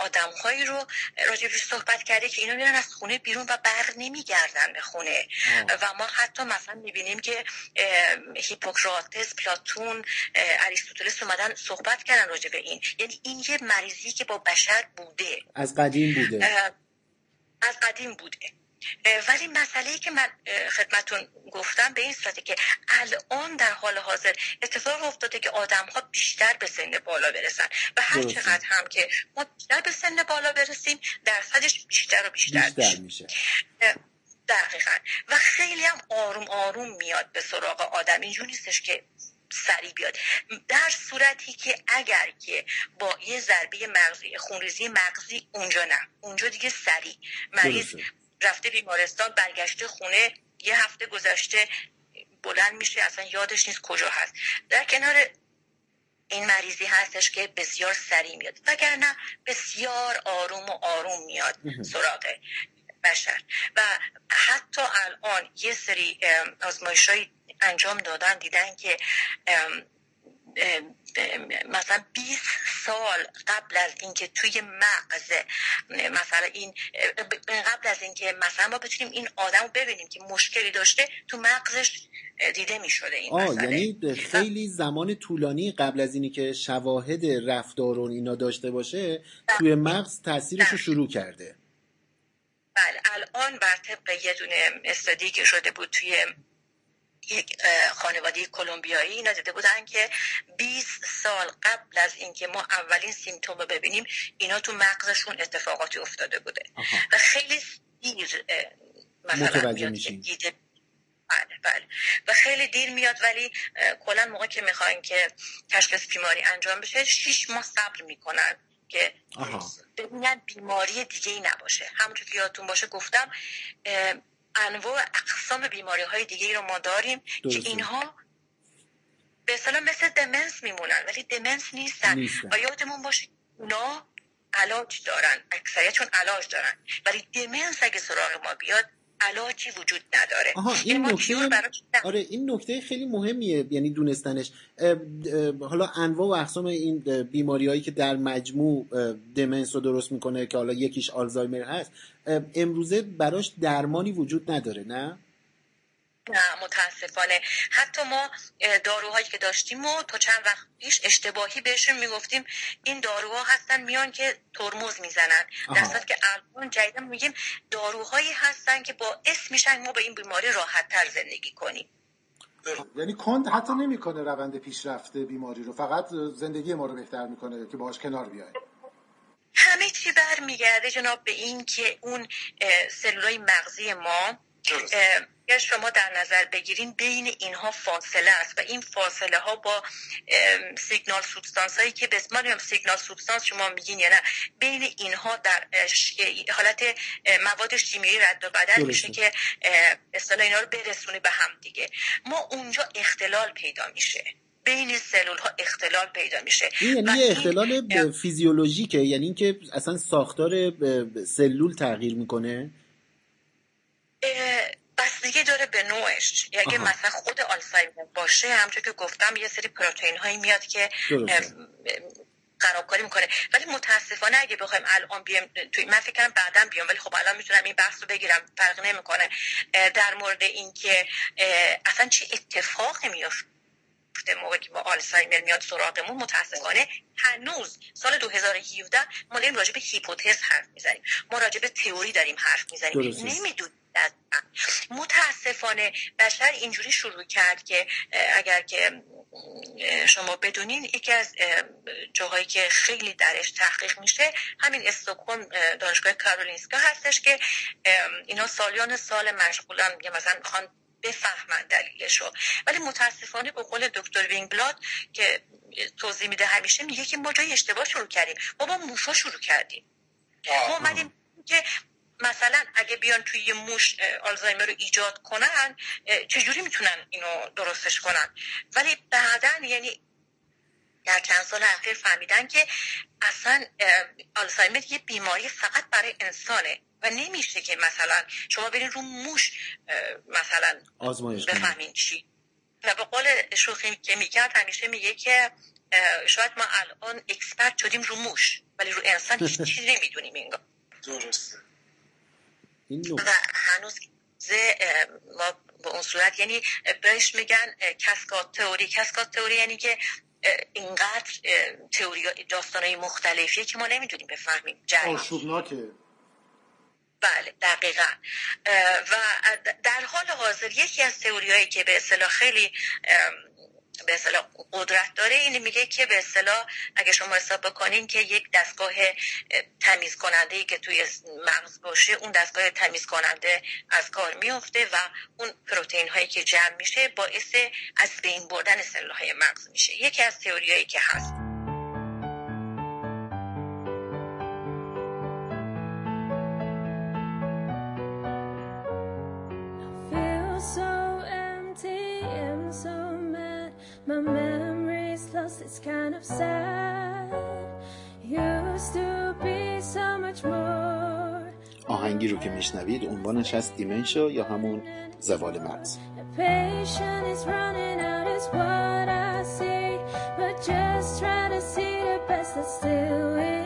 آدمهایی رو راجبش صحبت کرده که اینا میرن از خونه بیرون و بر نمیگردن به خونه. و ما حتی مثلا می‌بینیم که هیپوکراتس پلاتون اریستوتلس اومدن صحبت کردن راجع به این. یعنی این یه مریضی که با بشر بوده. از قدیم بوده. از قدیم بوده. ولی مسئله ای که من خدمتون گفتم به این صورته که الان در حال حاضر اتفاق افتاده که آدم ها بیشتر به سن بالا برسن و هر چقدر هم که ما بیشتر به سن بالا برسیم درصدش بیشتر و بیشتر, بیشتر میشه. دقیقا. و خیلی هم آروم آروم میاد به سراغ آدم. اینجور نیستش که سریع بیاد. در صورتی که اگر که با یه ضربه مغزی خونریزی مغزی اونجا نه. اونجا دیگه سریع. مریض رفته بیمارستان برگشته خونه یه هفته گذشته بلند میشه اصلا یادش نیست کجا هست. در کنار این مریضی هستش که بسیار سریع میاد وگرنه بسیار آروم و آروم میاد سراغ بشر. و حتی الان یه سری آزمایش انجام دادن دیدن که مثلا 20 سال قبل از اینکه توی مغز مثلا این قبل از اینکه مثلا ما بتونیم این آدم رو ببینیم که مشکلی داشته تو مغزش دیده می شده این آه یعنی خیلی زمان طولانی قبل از اینی که شواهد رفتار اینا داشته باشه توی مغز تاثیرش رو شروع کرده. بله الان بر طبق یه دونه استادی که شده بود توی یک خانواده کلمبیایی اینا دیده بودن که 20 سال قبل از اینکه ما اولین سیمتوم رو ببینیم اینا تو مغزشون اتفاقاتی افتاده بوده. و خیلی دیر مثلا میاد بله بله. و خیلی دیر میاد ولی کلا موقع که می‌خواین که تشخیص بیماری انجام بشه شیش ماه صبر می‌کنن که ببینن بیماری دیگه ای نباشه. همونطور که یادتون باشه گفتم انواع اقسام بیماری های دیگه رو ما داریم که اینها به اصطلاح مثل دمنس میمونن ولی دمنس نیستن, نیستن. و یادمون باشه اونا علاج دارن اکثریت چون علاج دارن. ولی دمنس اگه سراغ ما بیاد علاجی وجود نداره. آها این نکته آره این نکته خیلی مهمیه یعنی دونستنش. حالا انواع و اقسام این بیماری هایی که در مجموع دمنس رو درست می‌کنه که حالا یکیش آلزایمر هست امروزه براش درمانی وجود نداره نه؟ نه متاسفانه. حتی ما داروهایی که داشتیم و تا چند وقت پیش اشتباهی بهشون می‌گفتیم این داروها هستن میان که ترمز می‌زنن. در که الان جدیدا میگیم داروهایی هستن که با اسم میشن ما به این بیماری راحت تر زندگی کنیم. یعنی کند حتی نمی‌کنه روند پیشرفته بیماری رو. فقط زندگی ما رو بهتر می‌کنه که باش کنار بیایم. همه چی برمیگرده جناب به این که اون سلولای مغزی ما یا شما در نظر بگیرین بین اینها فاصله است و این فاصله ها با سیگنال سوبستانس هایی که به اسم سیگنال سوبستانس شما میگین یا نه بین اینها در حالت مواد شیمیایی رد و بدل میشه که اصطلاح اینا رو برسونه به هم دیگه. ما اونجا اختلال پیدا میشه. بین سلول ها اختلال پیدا میشه. یعنی یه اختلال فیزیولوژیکه یعنی اینکه اصلا ساختار سلول تغییر می‌کنه؟ بستگی داره به نوعش. یعنی مثلا خود آلزایمر باشه همونطور که گفتم یه سری پروتئین هایی میاد که خرابکاری می‌کنه. ولی متاسفانه اگه بخوایم الان بیام توی من فکر کنم بعدا بیام ولی خب الان می‌تونم این بحث رو بگیرم فرق نمی‌کنه. در مورد اینکه اصلا چه اتفاقی میفته موقعی که ما آلزایمر میاد سراغمون متاسفانه هنوز سال 2017 ما داریم راجع به هیپوتز حرف می‌زنیم. ما راجع به تئوری داریم حرف می‌زنیم. نمی‌دونیم متاسفانه بشر اینجوری شروع کرد که اگر که شما بدونین یکی از جاهایی که خیلی درش تحقیق میشه همین استکهلم دانشگاه کارولینسکا هستش که اینا سالیان سال مشغولن. مثلا می‌خوان بفهمن دلیلشو. ولی متاسفانه به قول دکتر وینگبلاد که توضیح میده همیشه میگه که ما جای اشتباه شروع کردیم. ما با موشا شروع کردیم. ما اومدیم که مثلا اگه بیان توی یه موش آلزایمر رو ایجاد کنن چجوری می‌تونن اینو درستش کنن؟ ولی بعدا یعنی در چند سال اخیر فهمیدن که اصلا آلزایمر یه بیماری فقط برای انسانه و نمیشه که مثلا شما برین رو موش مثلا آزمایش بفهمین چی. و به قول شوخی که می‌کرد همیشه میگه که شاید ما الان اکسپرت شدیم رو موش ولی رو انسان هیچ چیزی نمی‌دونیم اینگاه درسته. و هنوز ما به اون صورت یعنی بهش میگن کسکات تئوری. کسکات تئوری یعنی که اینقدر تئوری داستانهای مختلفیه که ما نمی‌دونیم بفهمیم آشوبناکه. بله دقیقا. و در حال حاضر یکی از تئوریایی که به اصطلاح خیلی به اصطلاح قدرت داره اینه میگه که به اصطلاح اگه شما حساب بکنین که یک دستگاه تمیز کننده ای که توی مغز باشه اون دستگاه تمیز کننده از کار میفته و اون پروتئین هایی که جمع میشه باعث از بین بردن سلول های مغز میشه. یکی از تئوریایی که هست. My memory's lost, it's kind of sad. Used to be so much more. آهنگی رو که میشنوید عنوانش هست دیمنشا یا همون زوال مغز is running out is what I see But just try to see the best that's still in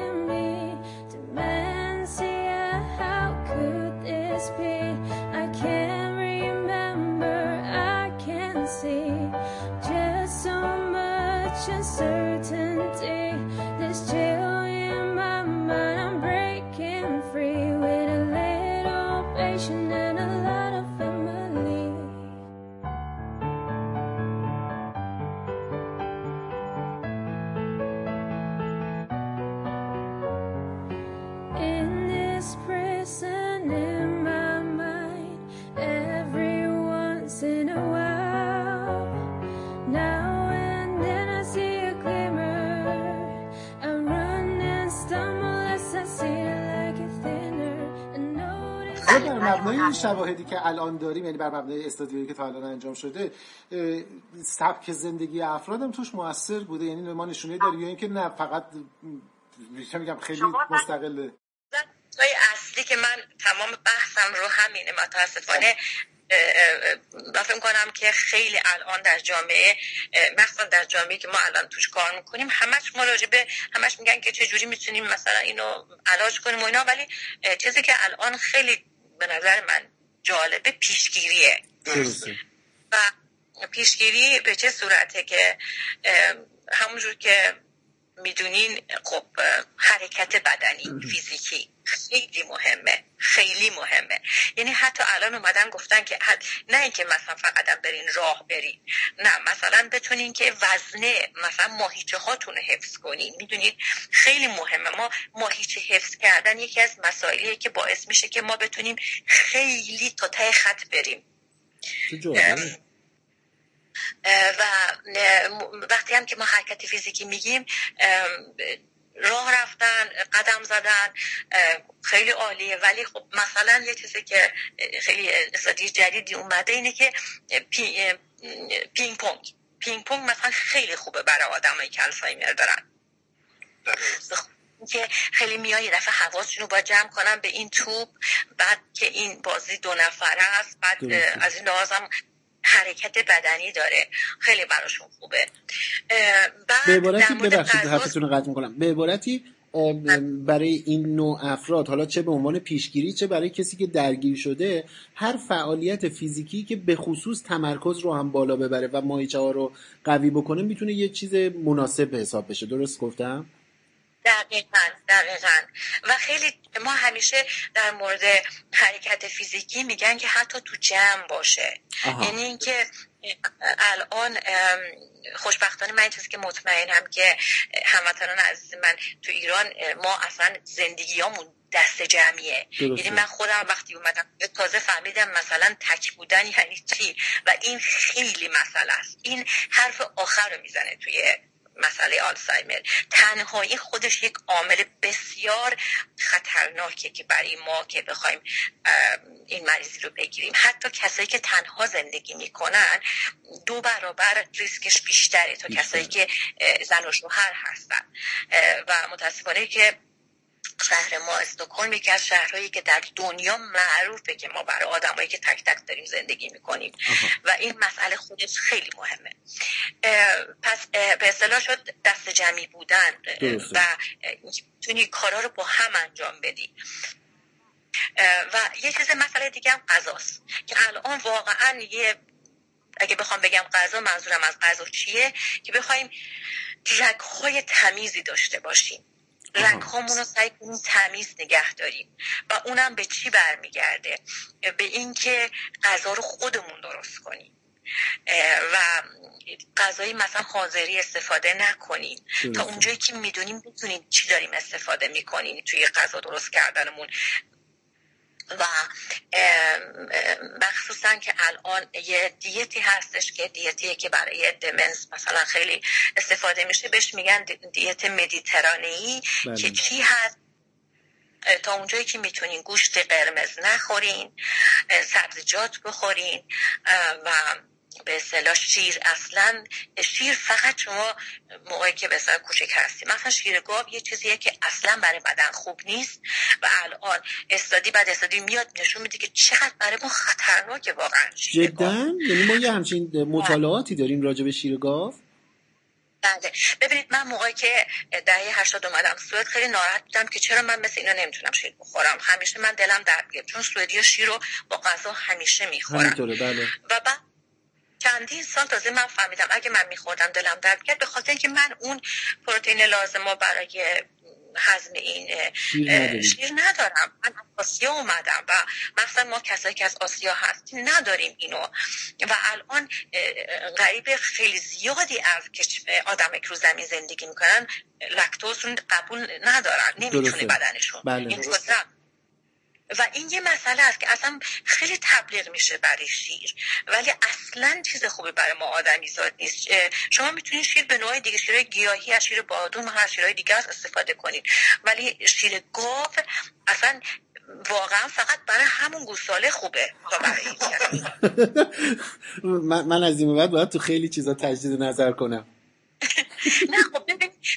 شواهدی که الان داریم یعنی بر مبنای استادیویی که تا الان انجام شده سبک زندگی افرادم توش موثر بوده. یعنی ما نشونه داریم یا اینکه نه فقط م، چه میگم خیلی مستقله. اصلی که من تمام بحثم رو همینه متاسفانه من فکر کنم که خیلی الان در جامعه مخصوصا در جامعه که ما الان توش کار می‌کنیم همش ما راجبه همش میگن که چجوری می‌تونیم مثلا اینو علاج کنیم و اینا ولی چیزی که الان خیلی به نظر من جالبه پیشگیریه. درسته. و پیشگیری به چه صورته که همونجور که می‌دونین خب حرکت بدنی فیزیکی. خیلی مهمه. خیلی مهمه. یعنی حتی الان اومدن گفتن که نه اینکه مثلا فقط برین راه برین. نه مثلا بتونین که وزنه مثلا ماهیچه هاتون حفظ کنین. می‌دونید خیلی مهمه. ما ماهیچه حفظ کردن یکی از مسائلیه که باعث میشه که ما بتونیم خیلی تا ته خط بریم. و وقتی هم که ما حرکت فیزیکی میگیم راه رفتن قدم زدن خیلی عالیه. ولی خب مثلا یه چیزی که خیلی اقتصادی جدیدی اومده اینه که پینگ پونگ. پینگ پونگ مثلا خیلی خوبه برای آدمایی که الزایمر دارن که خیلی میای یه دفعه حواسشون رو با جمع کنن به این توپ بعد که این بازی دو نفره است بعد از این لازم حرکت بدنی داره. خیلی براشون خوبه. به عبارتی ببخشید حرفتون رو قطع می‌کنم. به عبارتی برای این نوع افراد حالا چه به عنوان پیشگیری چه برای کسی که درگیر شده هر فعالیت فیزیکی که به خصوص تمرکز رو هم بالا ببره و ماهیچه ها رو قوی بکنه می‌تونه یه چیز مناسب حساب بشه. درست گفتم؟ دقیقا دقیقا. و خیلی ما همیشه در مورد حرکت فیزیکی میگن که حتی تو جمع باشه. یعنی اینکه الان خوشبختانه من چیزی که مطمئنم که هموطنان عزیز من تو ایران ما اصلا زندگیامون دست جمعیه. یعنی من خودم وقتی اومدم تازه فهمیدم مثلا تک بودن یعنی چی؟ و این خیلی مسئله است. این حرف آخر رو می‌زنه توی مسئله آلزایمر. تنهایی خودش یک عامل بسیار خطرناکه که برای ما که بخوایم این مریضی رو بگیریم. حتی کسایی که تنها زندگی می‌کنن دو برابر ریسکش بیشتره تا کسایی که زن و شوهر هستن. و متاسفانه که شهر ما استکهلم یکی از شهرهایی که در دنیا معروفه که ما برای آدمایی که تک تک داریم زندگی می‌کنیم. و این مسئله خودش خیلی مهمه. پس به اصطلاح شد دست جمعی بودن. و می‌تونی کارا رو با هم انجام بدی. و یه چیز مسئله دیگه هم غذاست. که الان واقعا یه اگه بخوام بگم غذا منظورم از غذا چیه؟ که بخوایم رگهای تمیزی داشته باشیم. رنگ رو سعی کنیم تمیز نگه داریم و اونم به چی برمیگرده؟ به اینکه غذا رو خودمون درست کنیم. و غذایی مثلا حاضری استفاده نکنیم تا اونجایی که می‌دونیم بتونیم چی داریم استفاده می‌کنیم توی غذا درست کردنمون. و مخصوصا که الان یه دیتی هستش که دیتیه که برای دمنس مثلا خیلی استفاده میشه بهش میگن دیت مدیترانهی بله. که چی هست تا اونجایی که می‌تونین گوشت قرمز نخورین سبزیجات بخورین و به اصطلاح شیر اصلا شیر فقط شما موقعی که به کوچک هستی مثلا شیر گاو یه چیزیه که اصلا برای بدن خوب نیست و الان استادی بعد استادی میاد نشون میده که چقدر برای ما خطرناکه واقعا جدا؟ یعنی ما یه همچین مطالعاتی داریم راجع به شیر گاو؟ بله. ببینید من موقعی که دهه 80 اومدم سوئد خیلی ناراحت بودم که چرا من مثل اینا نمی‌تونم شیر بخورم. همیشه من دلم درد گرفت چون سوئدی شیر رو با غذا همیشه می‌خورن. بله. و بعد چندین سال تازه من فهمیدم اگه من میخوردم دلم درد کرد به خاطر اینکه من اون پروتئین لازم برای هضم این شیر, ندارم. من از آسیا اومدم و مثلا ما کسایی که از آسیا هستیم نداریم اینو. و الان غریب خیلی زیادی از آدم که رو زمین زندگی می‌کنن لکتوز قبول ندارن. نمی‌تونه بدنشون. بله. این و این یه مسئله است که اصلا خیلی تبلیغ میشه برای شیر. ولی اصلا چیز خوبی برای ما آدمی زاد نیست. شما می‌تونید شیر به نوع دیگه شیر گیاهی از شیر بادون و از شیرهای دیگه استفاده کنید. ولی شیر گاو اصلا واقعا فقط برای همون گوساله خوبه تا برای من از این بعد باید تو خیلی چیزا تجدید نظر کنم. نه خب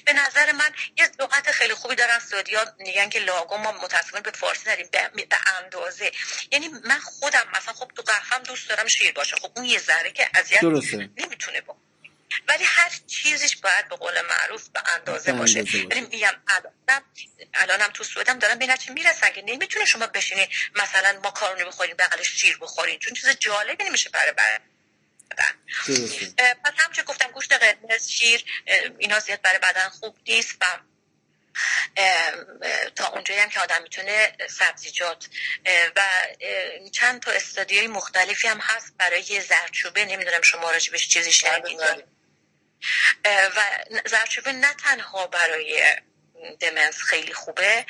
به نظر من یه لغت خیلی خوبی دارن سعودیا میگن که لاگو ما متاسفانه به فارسی داریم به اندازه. یعنی من خودم مثلا خب تو قهوهم دوست دارم شیر باشه. خب اون یه ذره که اذیت نمی‌تونه با ولی هر چیزش باید به قول معروف به اندازه باشه. یعنی میگم الانم تو سوئدم دارم به نتیجه می‌رسن که نمی‌تونه شما بشینید مثلا ما کارونی بخورین بغلش شیر بخورین چون چیز جالبی نمیشه برای پس قرمز شیر اینا زیاد برای بدن خوب نیست و تا اونجایی هم که آدم می‌تونه سبزیجات و چند تا استادیای مختلفی هم هست برای زردچوبه نمی‌دونم شما راجبش چیزی شنیدید بله، بله. و زردچوبه نه تنها برای دمنس خیلی خوبه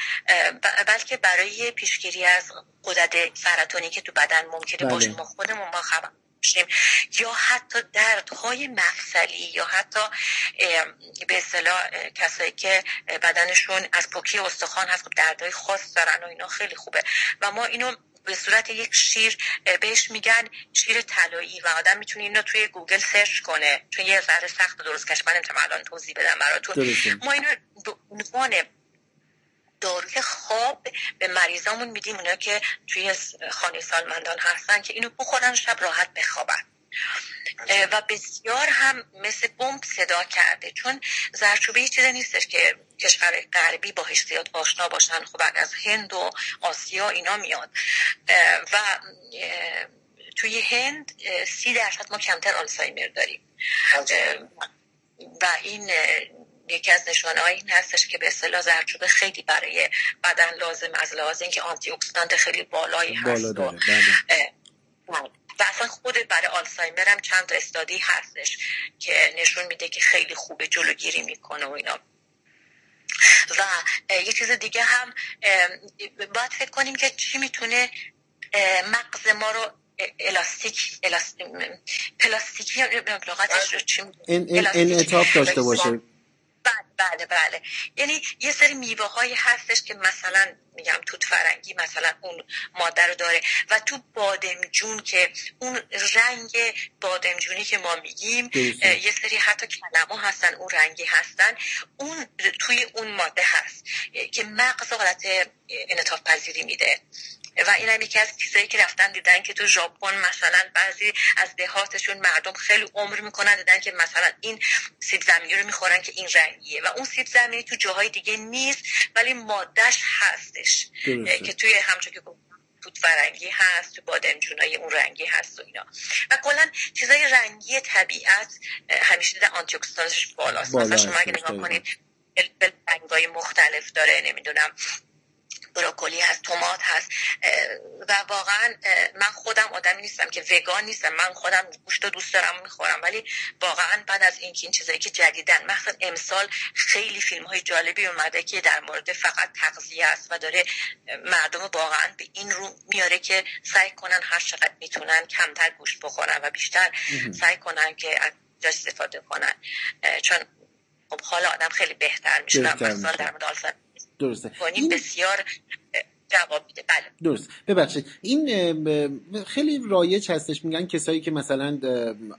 بلکه برای پیشگیری از قدرت سرطانی که تو بدن ممکنه بله. باشه ما خودمون ما خبر یا حتی دردهای مفصلی یا حتی به اصطلاح کسایی که بدنشون از پوکی استخوان هست خب دردهای خاص دارن و اینا خیلی خوبه. و ما اینو به صورت یک شیر بهش میگن شیر طلایی و آدم می‌تونه اینو توی گوگل سرچ کنه. چون یه ذره سخت درست کردنش من الان توضیح بدم براتون. ما اینو عنوان داروی خواب به مریضامون میدیم اونا که توی خانه سالمندان هستن که اینو بخورن شب راحت بخوابن. و بسیار هم مثل بمب صدا کرده. چون زرچوبه چیزی نیستش که کشور غربی با زیاد آشنا باشن. خب از هند و آسیا اینا میاد. و توی هند سی درصد ما کمتر آلزایمر داریم. و این یکی از نشانه این هستش که به اصطلاح زردچوبه خیلی برای بدن لازم از لحاظ اینکه آنتی اکسیدانت خیلی بالایی هست بالا داره. بله. و اصلا خود برای آلزایمر هم چند تا استادی هستش که نشون میده که خیلی خوبه جلوگیری می‌کنه و اینا. و یه چیز دیگه هم باید فکر کنیم که چی می‌تونه مغز ما رو الاستیک پلاستیکی لغتش رو چی انعطاف داشته باشه. بله بله. یعنی یه سری میوه هایی هستش که مثلا میگم توت فرنگی مثلا اون ماده رو داره و تو بادمجون که اون رنگ بادمجونی که ما میگیم یه سری حتی کلمه هستن اون رنگی هستن. اون توی اون ماده هست که مغز حالت انطاف پذیری میده. و این هم یکی از چیزایی که رفتن دیدن که تو ژاپن مثلا بعضی از دهاتشون مردم خیلی عمر می‌کنن دیدن که مثلا این سیب زمینی رو می‌خورن که این رنگیه و اون سیب زمینی تو جاهای دیگه نیست ولی مادهش هستش. که توی همچون که توت فرنگی هست تو بادمجونای اون رنگی هست و اینا. و کلا چیزای رنگی طبیعت همیشه دیده آنتی بالاست. مثلا شما اگه نگاه کنید رنگای مختلف داره نمی‌دونم بروکلی هست تومات هست و واقعا من خودم آدمی نیستم که وگان نیستم. من خودم گوشت دوست دارم می‌خورم. ولی واقعا بعد از اینکه این چیزایی که جدیدن مثلا امسال خیلی فیلم های جالبی اومده که در مورد فقط تغذیه است و داره مردم واقعا به این رو میاره که سعی کنن هر چقدر می‌تونن کمتر گوشت بخورن و بیشتر سعی کنن که از استفاده کنن. چون خب حالا آدم خیلی بهتر میشه. در مورد درسته. این بسیار جواب میده. بله. درست. ببخشید. این خیلی رایج هستش. میگن کسایی که مثلا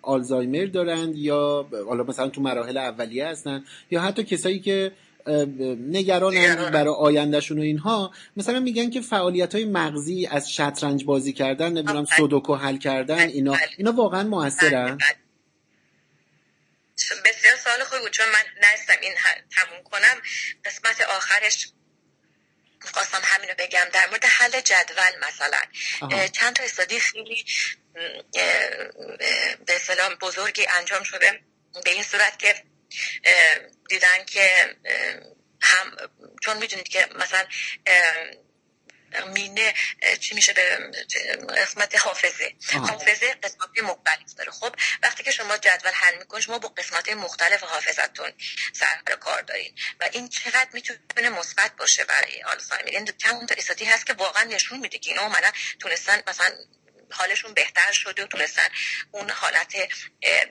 آلزایمر دارند یا حالا مثلا تو مراحل اولیه هستن یا حتی کسایی که نگران برای آیندهشون و اینها مثلا میگن که فعالیت های مغزی از شطرنج بازی کردن نمی‌دونم سودوکو حل کردن بله، اینا. بله. اینا واقعا موثرن. بله، بسیار سال خوبی بود چون من نستم این تموم کنم. قسمت آخرش خواستم همینو بگم. در مورد حل جدول مثلا چند تا استادی خیلی به سلام بزرگی انجام شده. به این صورت که دیدن که هم چون می‌دونید که مثلا مینه چی میشه به قسمت حافظه. حافظه قسمت مختلف داره. خب وقتی که شما جدول حل می‌کنید شما با قسمت مختلف حافظتون سر کار دارین و این چقدر می‌تونه مثبت باشه برای آلزایمر این چند تا study هست که واقعا نشون میده که اینا اومدن تونستن مثلا حالشون بهتر شده و تونستن اون حالت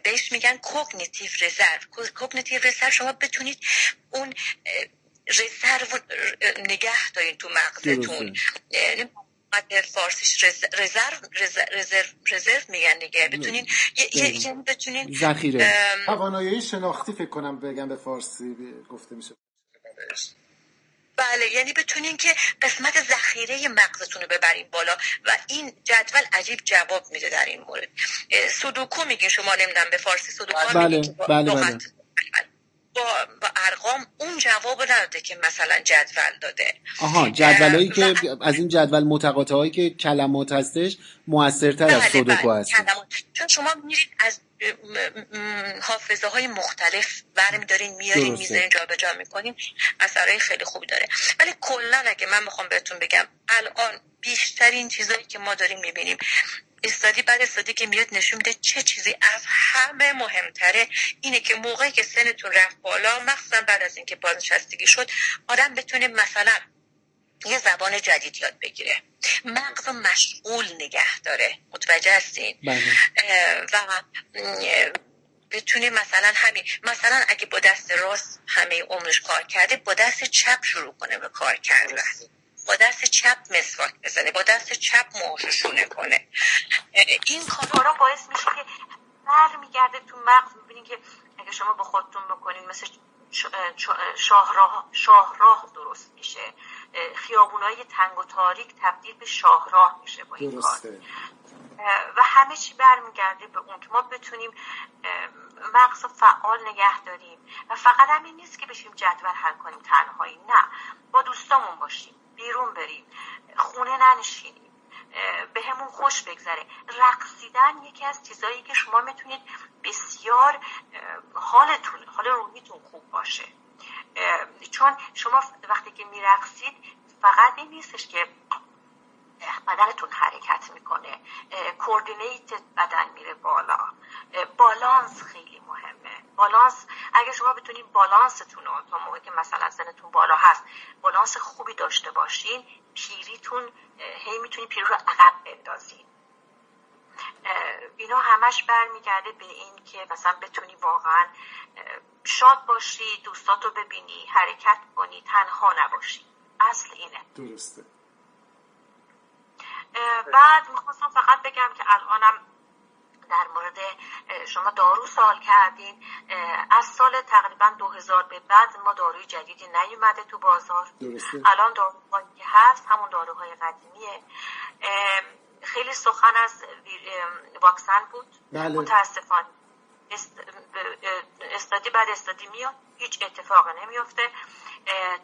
بهش میگن cognitive reserve cognitive reserve شما بتونید اون reserve نگه دارین تو مغزتون. یعنی فارسیش رزرو رزرو رزرو میگن دیگه. بتونین یه بتونین ذخیره. توانایی شناختی فکر کنم بگم به فارسی گفته میشه. بله یعنی بتونین که قسمت ذخیره مغزتون رو ببرین بالا و این جدول عجیب جواب میده در این مورد. سودوکو میگین شما نمی‌دونم به فارسی سودوکو بله بله, بله. با, ارقام اون جواب نداده که مثلا جدول داده. آها جدولایی که از این جدول متقاطع هایی که کلمات هستش موثرتر از بله، سودوکو بله، هست چون شما میرید از حافظه های مختلف برمیدارین میارین می‌ذارین جابجا می‌کنین. اثرهای خیلی خوب داره. ولی کلا اگه من بخوام بهتون بگم الان بیشترین چیزایی که ما داریم می‌بینیم استادی بعد استادی که میاد نشون میده چه چیزی از همه مهمتره. اینه که موقعی که سنتون رفت بالا مخصوصا بعد از اینکه بازنشستگی شد آدم بتونه مثلا یه زبان جدید یاد بگیره. مغز مشغول نگه داره. متوجه هستین؟ بله. و بتونه مثلا همین مثلا اگه با دست راست همه عمرش کار کرده با دست چپ شروع کنه به کار کردن. با دست چپ مسواک بزنه با دست چپ موهاشو کنه. این کارا باعث میشه که بر میگرده تو مغز. می‌بینید که اگه شما با خودتون بکنید مثل شاهراه شاهراه درست میشه. خیابونای تنگ و تاریک تبدیل به شاهراه میشه با این کار. و همه چی برمیگرده به اون که ما بتونیم مغز فعال نگه داریم. و فقط همین نیست که بشیم جدول حل کنیم تنهایی. نه. با دوستامون باشیم. بیرون بریم. خونه ننشینیم. به همون خوش بگذره. رقصیدن یکی از چیزایی که شما می‌تونید بسیار حالتون حال روحیتون خوب باشه. چون شما وقتی که میرقصید فقط این نیستش که بدنتون حرکت می‌کنه. کوردینیت بدن میره بالا. بالانس خیلی مهمه. بالانس اگر شما بتونید بالانستون رو تا موقعی که مثلا سنتون بالا هست بالانس خوبی داشته باشین پیریتون هی می‌تونی پیری رو عقب بندازین. اینا همش برمیگرده به این که مثلا بتونی واقعا شاد باشی دوستاتو ببینی حرکت کنی تنها نباشی. اصل اینه. درسته. بعد می‌خواستم فقط بگم که الانم در مورد شما دارو سال کردین. از سال تقریبا 2000 به بعد ما داروی جدیدی نیومده تو بازار. درسته. الان داروهایی که هست همون داروهای قدیمیه. خیلی سخن از واکسن بود. بله. متاسفانه. استادی بعد استادی میاد. هیچ اتفاق نمیفته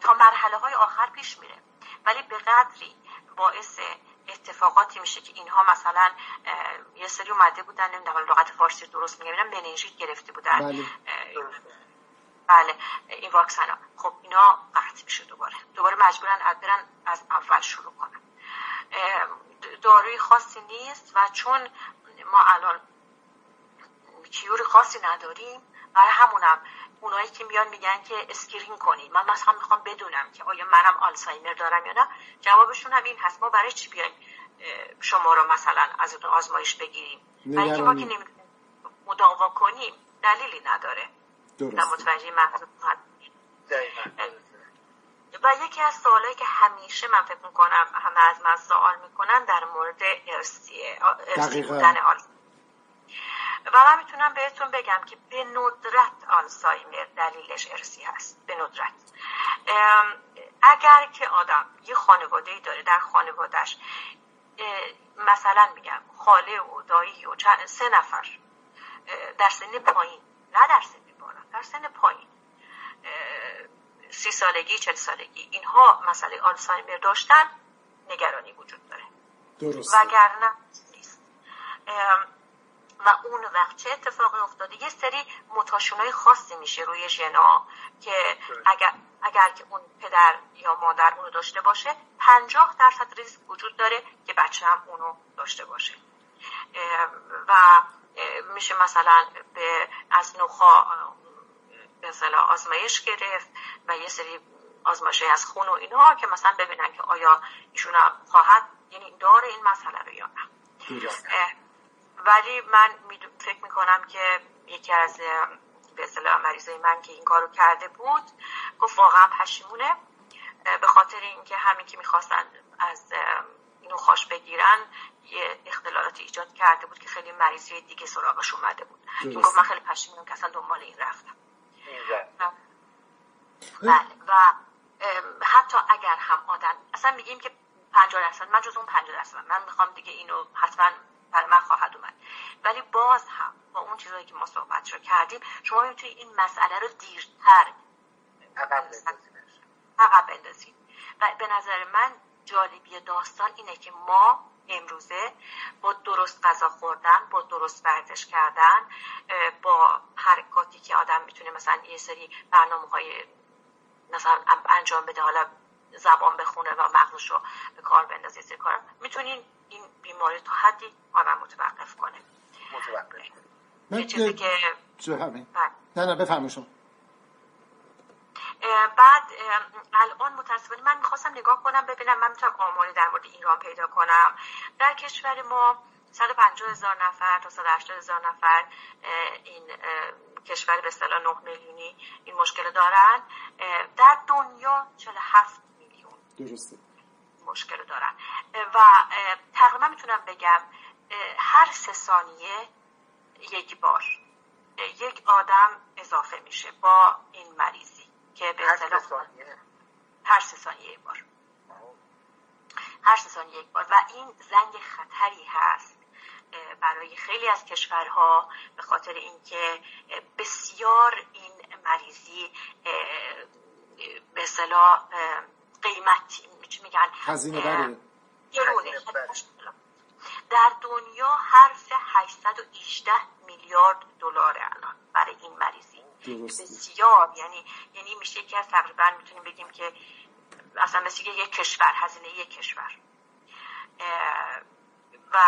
تا مرحله های آخر پیش میره. ولی به قدری باعث اتفاقاتی میشه که اینها مثلا یه سری اومده بودن نمی‌دونم لغت فارسی درست میگم اینا مننژیت گرفته بودن. بله. بله. این واکسن ها خب اینا قطع میشه دوباره. دوباره مجبورن برن از اول شروع کنن. داروی خاصی نیست و چون ما الان کیور خاصی نداریم برای همونم اونایی که میان میگن که اسکرین کنید من مثلا می‌خوام بدونم که آیا منم آلزایمر دارم یا نه جوابشون هم این هست. ما برای چی بیایم شما رو مثلا از اون آزمایش بگیریم؟ برای که ما که مداوا کنیم دلیلی نداره. درست. متوجه و یکی از سوالایی که همیشه من فکر می‌کنم همه از من سوال می‌کنن در مورد ارسیه ارسی بودن و من می‌تونم بهتون بگم که به ندرت آلزایمر دلیلش ارسی هست. به ندرت. اگر که آدم یه خانواده ای داره در خانوادهش مثلا میگم خاله و دایی و چند سه نفر در سن پایین نه در سن بالا در سن پایین. سی سالگی چل سالگی. اینها مسئله آلزایمر داشتن نگرانی وجود داره. درست وگرنه نیست. و اون وقت چه اتفاقی افتاده؟ یه سری های خاصی میشه روی ژنا که اگر اگر که اون پدر یا مادر اونو داشته باشه پنجاه درصد ریسک وجود داره که بچه هم اونو داشته باشه. و میشه مثلا به از نخا به آزمایش گرفت و یه سری آزمایش از خون و اینها که مثلا ببینن که آیا ایشون خواهد یعنی داره این مسئله رو یا نه. ولی من فکر می‌کنم که یکی از به اصطلاح مریضای من که این کارو کرده بود گفت واقعا پشیمونه به خاطر اینکه همین که می‌خواستن از نوخاش بگیرن یه اختلالات ایجاد کرده بود که خیلی مریضی دیگه سراغش اومده بود. این گفت من خیلی پشیمونم که اصلا دنبال این رفتم. بله و حتی اگر هم آدم اصلا میگیم که 50 درصد. من جز اون 50 درصد. من می‌خوام دیگه اینو حتما برای من خواهد اومد. ولی باز هم با اون چیزایی که ما صحبت رو کردیم شما می‌تونید این مسئله رو دیرتر عقب بندازید و به نظر من جالبی داستان اینه که ما امروزه با درست غذا خوردن با درست ورزش کردن با حرکاتی که آدم می‌تونه مثلا یه سری برنامه های مثلا انجام بده حالا زبان بخونه و مغزش رو به کار بندازه سری کار می‌تونین این بیماری تا حدی آدم متوقف کنه. متوقف. یه چیزی که بله. نه نه بفرمایید بعد الان متاسفانه من می‌خواستم نگاه کنم ببینم من می‌تونم آماری در مورد ایران پیدا کنم. در کشور ما 150 هزار نفر تا 180 هزار نفر این کشور به اصطلاح 9 میلیونی این مشکل دارن. در دنیا 47 میلیون درسته. مشکل دارن. و تقریبا می‌تونم بگم هر سه ثانیه یک بار یک آدم اضافه میشه با این مریضی که به اصطلاح هر سه ثانیه یک بار. هر سه ثانیه یک بار. و این زنگ خطری هست برای خیلی از کشورها به خاطر اینکه بسیار این مریضی به اصطلاح قیمت میگن؟ هزینه بره. در دنیا حرف 818 میلیارد دلار الان برای این مریضی. بسیار. یعنی یعنی میشه که تقریبا می‌تونیم بگیم که اصلا مثل یک کشور هزینه یک کشور. و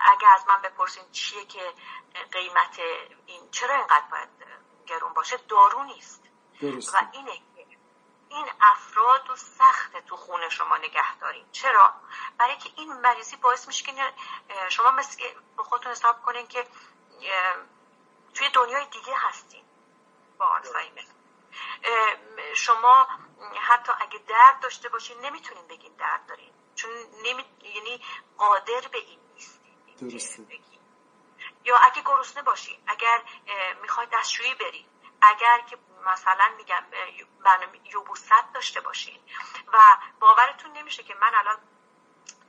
اگه از من بپرسین چیه که قیمت این چرا اینقدر باید گرون باشه؟ دارو نیست. و اینه این افراد رو سخت تو خونه شما نگه داریم چرا؟ برای که این مریضی باعث میشه که شما مثل به خودتون حساب کنین که توی دنیای دیگه هستین. با آلزایمر. شما حتی اگه درد داشته باشین نمی‌تونین بگین درد دارین. چون نمی... یعنی قادر به این. نیستین یا اگه گرسنه باشین اگر می‌خواید دستشویی برین اگر که مثلا میگم برنامه یوبوست داشته باشین و باورتون نمیشه که من الان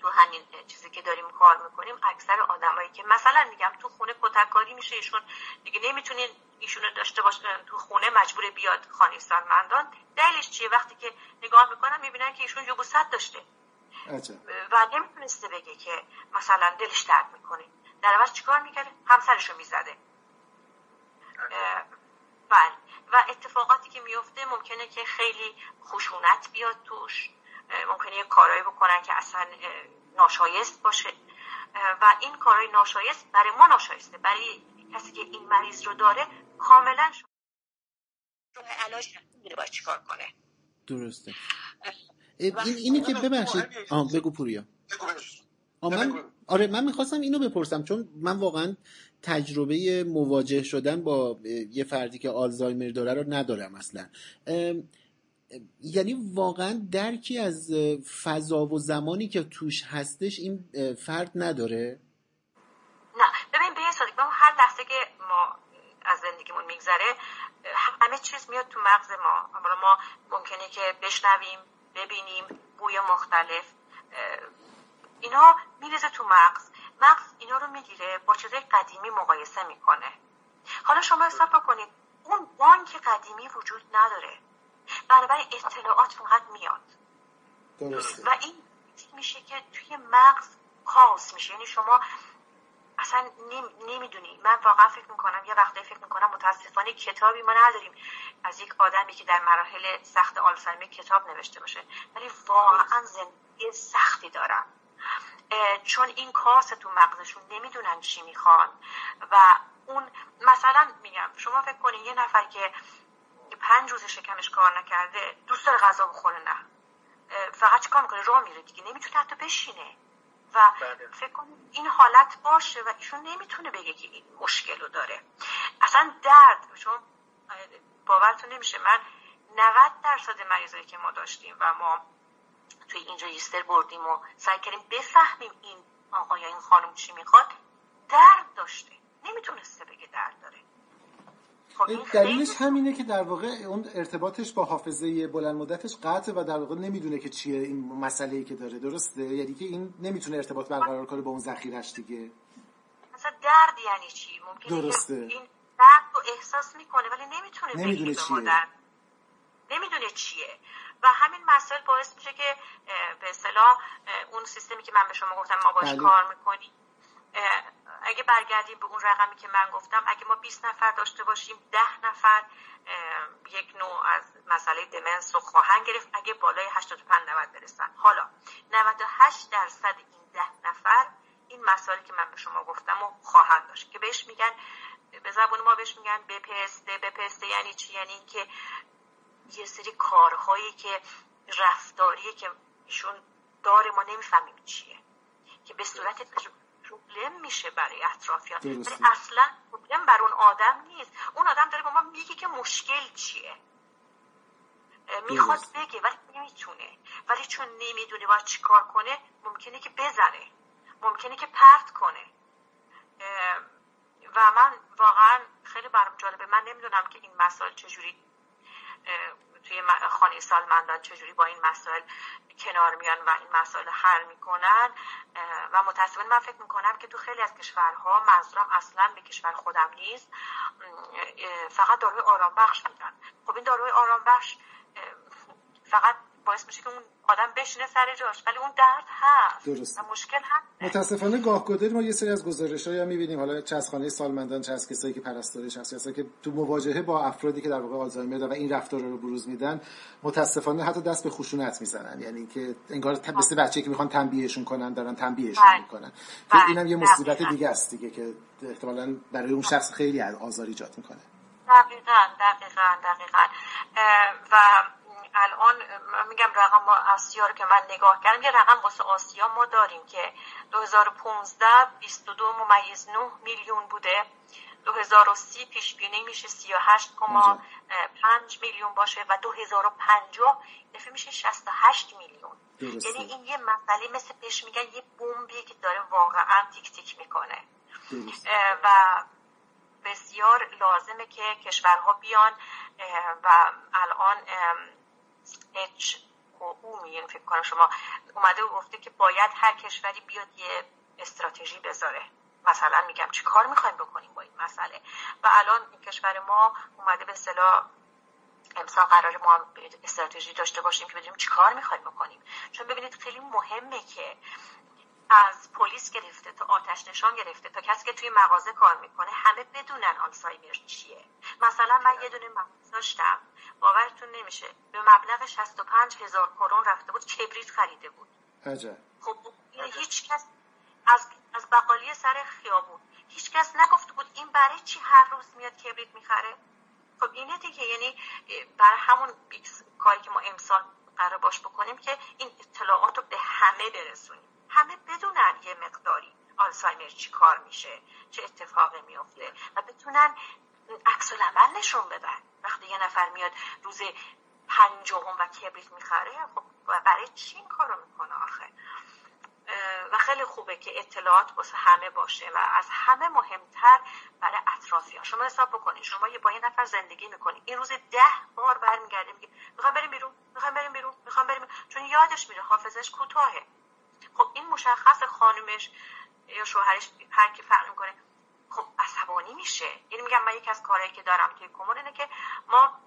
تو همین چیزی که داریم کار می‌کنیم اکثر آدمایی که مثلا میگم تو خونه کتککاری میشه ایشون دیگه نمی‌تونین ایشونو داشته باشن تو خونه مجبور بیاد خانه سالمندان دلیلش چیه؟ وقتی که نگاه می‌کنن می‌بینن که ایشون یوبوست داشته. و نمی‌تونسته بگه که مثلا دلش درد می‌کنه. در عوض چیکار می‌کرده؟ همسرشو می‌زده. بله. و اتفاقاتی که میفته ممکنه که خیلی خشونت بیاد توش. ممکنه یه کارایی بکنن که اصلا ناشایست باشه. و این کارهای ناشایست برای ما ناشایسته. برای کسی که این مریض رو داره کاملا راه علاج میره باید چیکار کنه. درسته. این اینی که ببخشید. آه بگو پوریا. من آره من می‌خواستم اینو بپرسم چون من واقعا تجربه مواجه شدن با یه فردی که آلزایمر داره رو ندارم اصلا. یعنی واقعا درکی از فضا و زمانی که توش هستش این فرد نداره؟ نه ببین به ما هر لحظه که ما از زندگیمون میگذره همه چیز میاد تو مغز ما. ما ممکنه که بشنویم ببینیم بوی مختلف اینا میرزه تو مغز. مغز اینا رو می‌گیره با چیزای قدیمی مقایسه می‌کنه. حالا شما حساب بکنید اون بانک قدیمی وجود نداره. بنابراین اطلاعات فقط میاد. درسته. و این میشه که توی مغز کاس میشه. یعنی شما اصلا نمی‌دونی. من واقعا فکر می‌کنم یه وقتی فکر می‌کنم متاسفانه کتابی ما نداریم. از یک آدمی که در مراحل سخت آلزایمر کتاب نوشته باشه. ولی واقعا زندگی سختی دارم. چون این کاس تو مغزشون نمی‌دونن چی می‌خوان. و اون مثلا میگم شما فکر کنید یه نفر که پنج روز شکمش کار نکرده دوست داره غذا بخوره نه. فقط چیکار می‌کنه؟ راه میره دیگه. نمی‌تونه حتی بشینه. و بله. فکر کنید این حالت باشه و ایشون نمی‌تونه بگه که این مشکل رو داره. اصلا درد شما باورتون نمیشه من 90 درصد مریضایی که ما داشتیم و ما توی این رجیستر بردیم و سعی کردیم بفهمیم این آقا یا این خانم چی می‌خواد درد داشته. نمی‌تونسته بگه درد داره. دلیلش همینه که در واقع اون ارتباطش با حافظه بلند مدتش قطع و در واقع نمی‌دونه که چیه این مسئله ای که داره. درسته؟ یعنی که این نمی‌تونه ارتباط برقرار کنه با اون ذخیرش دیگه. مثلا درد یعنی چی؟ ممکنه درسته. این درد رو احساس می‌کنه ولی نمی‌تونه نمی‌دونه چیه. نمی‌دونه چیه. و همین مسائل باعث میشه که به اصطلاح اون سیستمی که من به شما گفتم ما باش بله. کار می‌کنیم اگه برگردیم به اون رقمی که من گفتم اگه ما 20 نفر داشته باشیم 10 نفر یک نوع از مسئله دمنس رو خواهند گرفت اگه بالای 85 90 برسن. حالا 98 درصد این 10 نفر این مسائلی که من به شما گفتم و خواهند داشت که بهش میگن به زبان ما بهش میگن بپسته. بپسته یعنی چی؟ یعنی اینکه یه سری کارهایی که رفتاریه که ایشون داره ما نمی‌فهمیم چیه. که به صورت پروبلم میشه برای اطرافیان. ولی اصلا پروبلم بر اون آدم نیست. اون آدم داره با ما میگه که مشکل چیه. می‌خواد بگه ولی نمی‌تونه. ولی چون نمی‌دونه باید چیکار کنه ممکنه که بزنه ممکنه که پرت کنه. و من واقعا خیلی برام جالبه. من نمی‌دونم که این مسائل چجوری توی خانه سالمندان چجوری با این مسائل کنار میان و این مسائل حل می‌کنن. و متاسفانه من فکر می‌کنم که تو خیلی از کشورها منظورم اصلا به کشور خودم نیست. فقط داروی آرام بخش میدن خب این داروی آرام بخش فقط باعث میشه که اون آدم بشینه سر جاش ولی اون درد هست درست. مشکل هست. متاسفانه گاه ما یه سری از گزارش های می‌بینیم. حالا چه از خانه سالمندان چه از کسایی که پرستاری شخصی هستن که تو مواجهه با افرادی که در واقع آلزایمر و این رفتار رو بروز میدن متاسفانه حتی دست به خشونت می‌زنن. یعنی که انگار مثل بچه که می‌خوان تنبیهشون کنن دارن تنبیهشون بله. می‌کنن. که بله. اینم یه مصیبت دیگه است دیگه که احتمالاً برای اون شخص خیلی آزار ایجاد می‌کنه. دقیقا دقیقا دقیقا. و الان میگم رقم آسیا رو که من نگاه کردم یه رقم واسه آسیا ما داریم که 2015 22 ممیز 9 میلیون بوده. 2030 پیش بینی میشه 38.5 میلیون باشه و 2050 دفعه میشه 68 میلیون. یعنی این یه مسئله مثل پیش میگن یه بمبیه که داره واقعا تیک تیک می‌کنه. و بسیار لازمه که کشورها بیان و الان اچ او میگن فکر کنم شما اومده و گفته که باید هر کشوری بیاد یه استراتژی بذاره. مثلا میگم چی کار می‌خوایم بکنیم با این مسئله؟ و الان این کشور ما اومده به صلاح امسال قرار ما استراتژی داشته باشیم که بدونیم چی کار می‌خوایم بکنیم. چون ببینید خیلی مهمه که از پلیس گرفته تا آتش نشان گرفته تا کسی که توی مغازه کار می‌کنه همه بدونن آلزایمر چیه. مثلا من یه دونه مغازه داشتم. باورتون نمیشه. به مبلغ 65 هزار کرون رفته بود کبریت خریده بود. عجب. خب هیچ کس از از بقالی سر خیابون. هیچ کس نگفته بود این برای چی هر روز میاد کبریت می‌خره؟ خب اینه دیگه. یعنی برای همون کاری که ما امسال قرار باش بکنیم که این اطلاعات رو به همه برسونیم. همه بدونن یه مقداری آلزایمر چی کار میشه چه اتفاقی میفته و بتونن عکس العمل نشون بدن. وقتی یه نفر میاد روز پنجم و کبریت می‌خره خب برای چی این کارو می‌کنه آخه؟ و خیلی خوبه که اطلاعات واسه همه باشه و از همه مهمتر برای اطرافیان. شما حساب بکنید شما یه با یه نفر زندگی می‌کنید این روز ده بار برمیگرده میگه می‌خوام بریم بیرون می‌خوام بریم بیرون می‌خوام بریم چون یادش میره حافظش کوتاهه. خب این مشخص خانومش یا شوهرش هر کی فرق می‌کنه خب عصبانی میشه. یعنی میگم من یکی از کارهایی که دارم توی کمون اینه که ما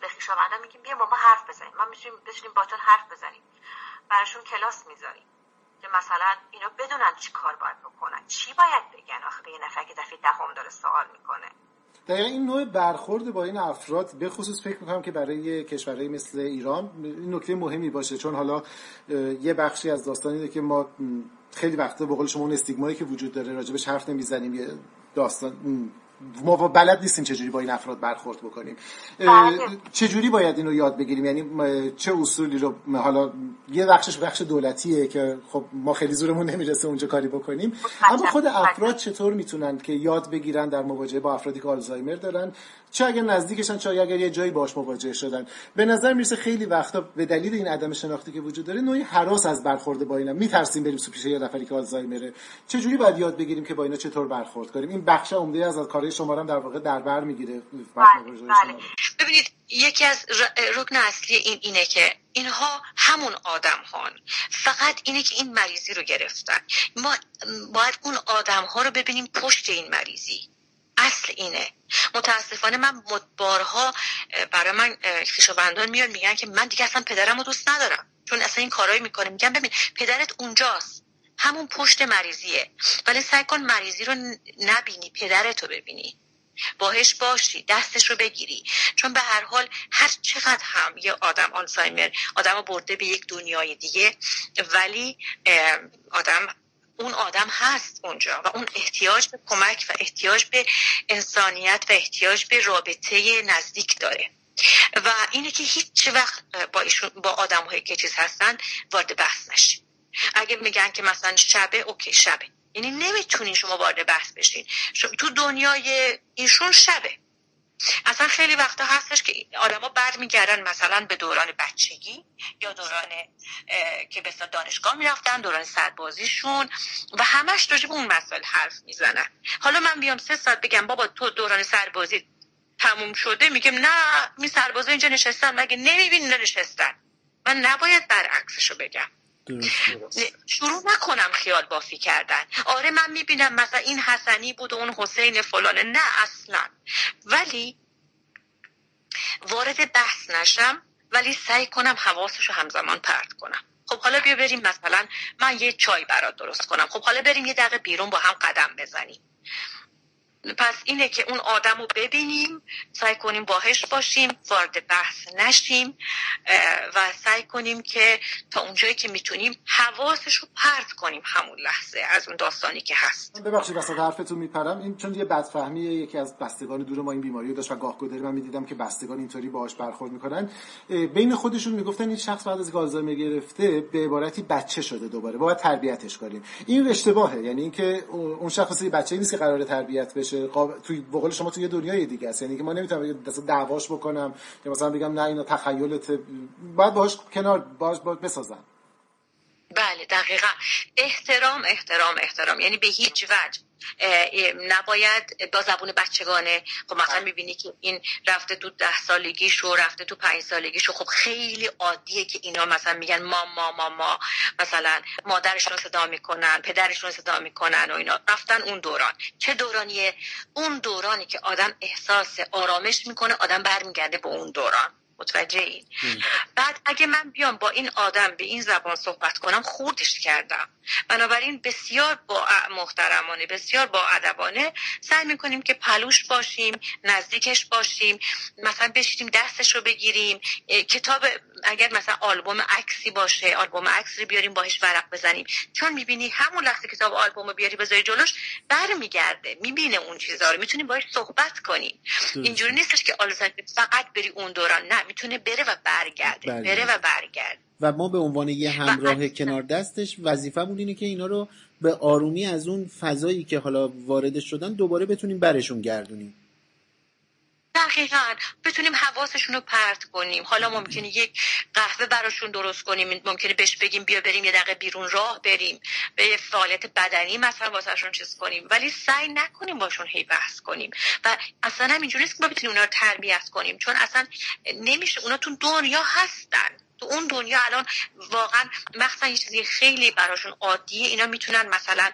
به خویشاوندان میگیم بیا با ما حرف بزنیم. ما می‌تونیم بشینیم باتون حرف بزنیم. براشون کلاس می‌ذاریم. که مثلا اینا بدونن چی کار باید بکنن. چی باید بگن؟ آخه به یه نفر که دفعه دهم داره سوال می‌کنه. دقیقا این نوع برخورد با این افراد به خصوص فکر می‌کنم که برای کشورهای مثل ایران این نکته مهمی باشه چون حالا یه بخشی از داستانی که ما خیلی وقتا به قول شما اون استیگمایی که وجود داره راجبش حرف نمی‌زنیم یه داستان ما بلد نیستیم چجوری با این افراد برخورد بکنیم. بله. چجوری باید اینو یاد بگیریم؟ یعنی چه اصولی رو حالا یه بخشش بخش دولتیه که خب ما خیلی زورمون نمی‌رسه اونجا کاری بکنیم. اما خود افراد چطور می‌تونن که یاد بگیرن در مواجهه با افرادی که آلزایمر دارن؟ چه اگر نزدیکشن چه اگر یه جایی باش مواجه شدن. به نظر می‌رسه خیلی وقتا به دلیل این عدم شناختی که وجود داره نوعی حراس از برخورد با اینا. میترسیم بریم سو پیش یه نفری که آلزایمره. چجوری باید یاد بگیریم که با اینا چطور برخورد کنیم؟ این بخش عمده از کارهای شما هم در واقع در بر می‌گیره. بله, بله. ببینید یکی از رکن اصلی این اینه که اینها همون آدم هان فقط اینه که این مریضی رو گرفتن. ما باید اون آدم ها رو ببینیم پشت این مریضی. اصل اینه. متاسفانه من بارها برای من خویشاوندان میان میگن که من دیگه اصلا پدرم رو دوست ندارم. چون اصلا این کارایی می‌کنه. میگم ببین پدرت اونجاست. همون پشت مریضیه. ولی سعی کن مریضی رو نبینی پدرت رو ببینی. باهش باشی دستش رو بگیری. چون به هر حال هر چقدر هم یه آدم آلزایمر آدم برده به یک دنیای دیگه ولی آدم اون آدم هست اونجا و اون احتیاج به کمک و احتیاج به انسانیت و احتیاج به رابطه نزدیک داره. و اینه که هیچ وقت با, ایشون با آدم های که چیز هستن وارد بحث نشید اگه میگن که مثلا شبه اوکی شبه. یعنی نمی‌تونین شما وارد بحث بشین. تو دنیای ایشون شبه. اصلا خیلی وقتا هستش که آدما برمیگردن مثلا به دوران بچگی یا دوران که به دانشگاه می‌رفتن دوران سربازیشون و همش راجع به اون مسائل حرف می‌زنن. حالا من بیام سه ساعت بگم بابا تو دوران سربازی تموم شده؟ میگم نه می سربازا اینجا نشستن. مگه نمی‌بینی نشستن؟ من نباید برعکسشو بگم. شروع نکنم خیال بافی کردن. آره من می‌بینم مثلا این حسنی بود و اون حسین فلانه. نه اصلا. ولی وارد بحث نشم ولی سعی کنم حواسش رو همزمان پرت کنم. خب حالا بیا بریم مثلا من یه چای برات درست کنم. خب حالا بریم یه دقیقه بیرون با هم قدم بزنیم. پس اینه که اون آدم رو ببینیم سعی کنیم باهش باشیم وارد بحث نشیم و سعی کنیم که تا اونجایی که می‌تونیم حواسش رو پرت کنیم همون لحظه از اون داستانی که هست. ببخشید وسط حرفتون میپرم. این چون یه بدفهمی یکی از بستگان دور ما این بیماری رو داشت و گاه گدری من می‌دیدم که بستگان اینطوری باهاش برخورد می‌کنن. بین خودشون می‌گفتن این شخص بعد از آلزایمر گرفته به عبارتی بچه شده دوباره. باید تربیتش کنیم. این اشتباهه. یعنی اینکه اون شخص بچه نیست که قرار تربیت بشه. قاب... توی بقول شما توی دنیای دیگه است. یعنی که ما نمی‌تونم مثلا دعواش بکنم که مثلا بگم نه اینا تخیلت باید باهاش کنار باش باید بسازم. بله دقیقا. احترام احترام احترام. یعنی به هیچ وجه. نباید با زبون بچگانه خب مثلا می‌بینی که این رفته تو ده سالگیش و رفته تو پنج سالگیش و خب خیلی عادیه که اینا مثلا میگن ما ما ما ما. مثلا مادرشون صدا می‌کنن پدرشون صدا می‌کنن و اینا. رفتن اون دوران. چه دورانیه؟ اون دورانی که آدم احساس آرامش می‌کنه آدم برمیگرده به اون دوران. متوجه این. بعد اگه من بیام با این آدم به این زبان صحبت کنم خوردش کردم. بنابراین بسیار با محترمانه بسیار با ادبانه سعی می‌کنیم که پلوش باشیم نزدیکش باشیم مثلا بشینیم دستش رو بگیریم کتاب اگر مثلا آلبوم عکسی باشه آلبوم عکس رو بیاریم باهش ورق بزنیم. چون می‌بینی همون لحظه کتاب آلبوم رو بیاری بذاری جلوش برمیگرده می‌بینه اون چیزا رو. می‌تونیم باهاش صحبت کنیم. اینجوری نیستش که آلزایمر فقط بری اون دوران. نه می‌تونه بره و برگرده. بره و برگرده. و ما به عنوان یه همراه کنار دستش وظیفمون اینه که اینا رو به آرومی از اون فضایی که حالا وارد شدن دوباره بتونیم برشون گردونیم. دقیقا. بتونیم حواسشون رو پرت کنیم. حالا ممکنه یک قهوه براشون درست کنیم. ممکنه بهش بگیم بیا بریم یه دقیقه بیرون راه بریم. به یه فعالیت بدنی مثلا واسهشون چیز کنیم. ولی سعی نکنیم باشون هی بحث کنیم. و اصلا هم اینجوری که ما بتونیم اونا رو تربیت کنیم. چون اصلا نمیشه. اونا تو دنیا هستن. تو اون دنیا الان واقعا مخصوصا یه چیزی خیلی براشون عادیه. اینا می‌تونن مثلا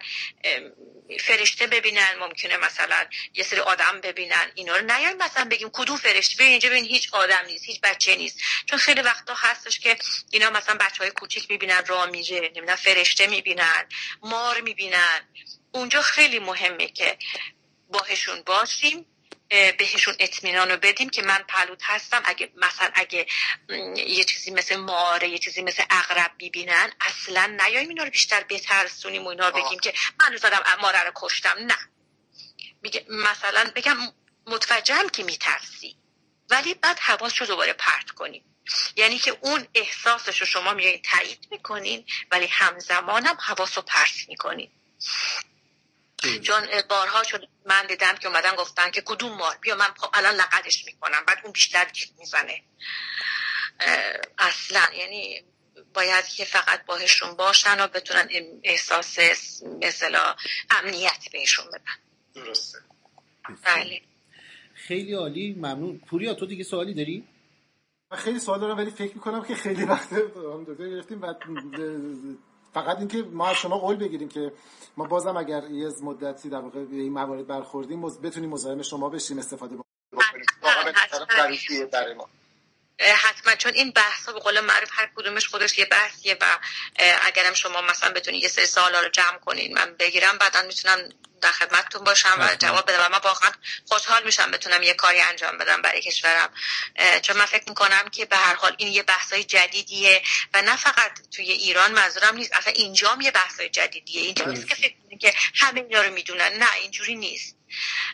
فرشته ببینن ممکنه مثلا یه سری آدم ببینن اینا رو نیایم مثلا بگیم کدوم فرشته؟ ببین اینجا ببین هیچ آدم نیست هیچ بچه نیست. چون خیلی وقتا هستش که اینا مثلا بچه های کوچیک می‌بینن راه میره نمی‌دونم فرشته می‌بینن مار می‌بینن. اونجا خیلی مهمه که باهشون باشیم. بهشون اطمینان رو بدیم که من پلوت هستم. اگه مثلا اگه یه چیزی مثل ماره یه چیزی مثل اغرب می‌بینن اصلا نیایم اینا رو بیشتر بترسونیم و اینا رو بگیم که من زدم ماره رو کشتم. نه. میگه مثلا بگم متوجهم که میترسی ولی بعد حواس رو دوباره پرت کنیم. یعنی که اون احساسش رو شما میایین تایید می‌کنین ولی همزمانم حواس رو پرت می‌کنین. چون بارها شد من دیدم که اومدن گفتن که کدوم مار؟ بیا من خب الان لقدش می‌کنم. بعد اون بیشتر جیت می‌زنه. اصلا. یعنی باید که فقط باهشون باشن و بتونن احساس مثلا امنیت بهشون بدن. درسته. بله. خیلی عالی. ممنون. پوریا تو دیگه سوالی داری؟ من خیلی سوال دارم ولی فکر می‌کنم که خیلی وقت دکتر گرفتیم و فقط اینکه ما از شما قول بگیریم که ما بازم اگر یه مدتی در واقع به این موارد برخوردیم بتونیم مزاحم شما بشیم استفاده بکنیم. حتما چون این بحث ها به قول معروف هر کدومش خودش یه بحثیه و اگرم شما مثلا بتونید یه سری سوالا رو جمع کنین من بگیرم بعدا می‌تونم در خدمتتون باشم و جواب بدم. و من واقعا خوشحال میشم بتونم یه کاری انجام بدم برای کشورم. چون من فکر می‌کنم که به هر حال این یه بحثای جدیدیه و نه فقط توی ایران منظورم نیست اصلا اینجام یه بحثای جدیدیه. اینجا نیست که فکر که همه اینا رو می‌دونن. نه اینجوری نیست.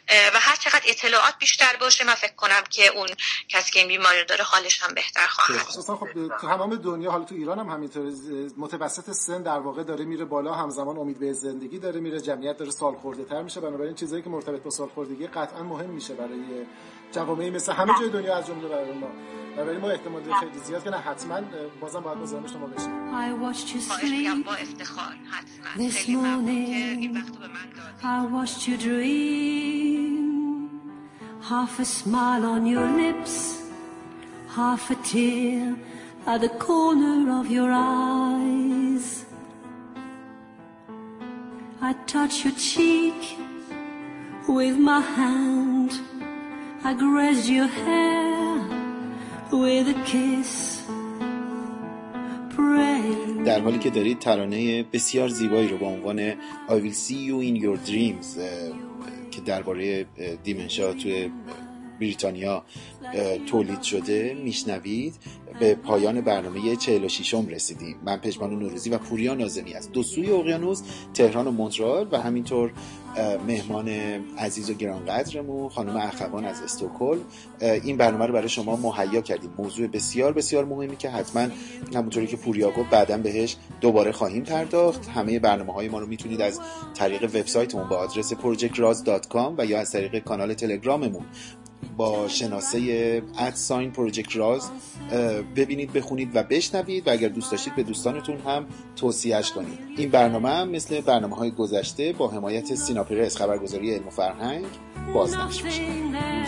و هر چقدر اطلاعات بیشتر باشه من فکر کنم که اون کسی که این بیماری داره حالش هم بهتر خواهد خب تو تمام دنیا حالا تو ایران هم همینطور متوسط سن در واقع داره میره بالا همزمان امید به زندگی داره میره جمعیت داره سال خورده تر میشه. بنابراین چیزایی که مرتبط با سال خوردگی قطعا مهم میشه برای جوامعی مثل همه جای دنیا از جمله برای ما. برای ما احتمال خیلی زیاد که نه حتما بازم باید مزاحم شما بشیم I watched you sleep با افتخار حتما This morning I watched you dream Half a smile on your lips Half a tear at the corner of your eyes I touch your cheek with my hand I grazed your hair with a kiss در حالی که دارید ترانه بسیار زیبایی رو با عنوان I will see you in your dreams که درباره دیمنشا توی بریتانیا تولید شده میشنوید. به پایان برنامه 46 م رسیدیم. من پژمان نوروزی و پوریا نازمی از دو سوی اقیانوس تهران و مونترال و همینطور مهمان عزیز و گرانقدرمون خانم اخوان از استکهلم. این برنامه رو برای شما مهیا کردیم. موضوع بسیار بسیار مهمی که حتما همونطوری که پوریا گفت بعدا بهش دوباره خواهیم پرداخت. همه برنامه های ما رو می‌تونید از طریق وبسایتمون با آدرس projectraz.com و یا از طریق کانال تلگراممون با شناسه ساین پروژکت راز ببینید بخونید و بشنوید و اگر دوست داشتید به دوستانتون هم توصیهش کنید. این برنامه هم مثل برنامه های گذشته با حمایت سینا پرس خبرگزاری علم و فرهنگ بازنشر میشه.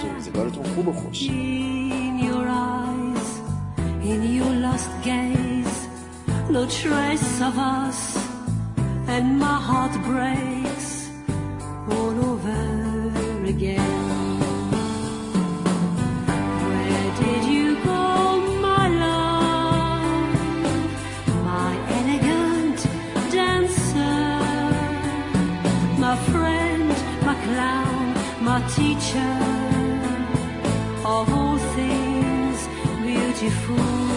روز روزگارتون خوب و خوش. And my heart breaks all over again. My teacher of all things beautiful.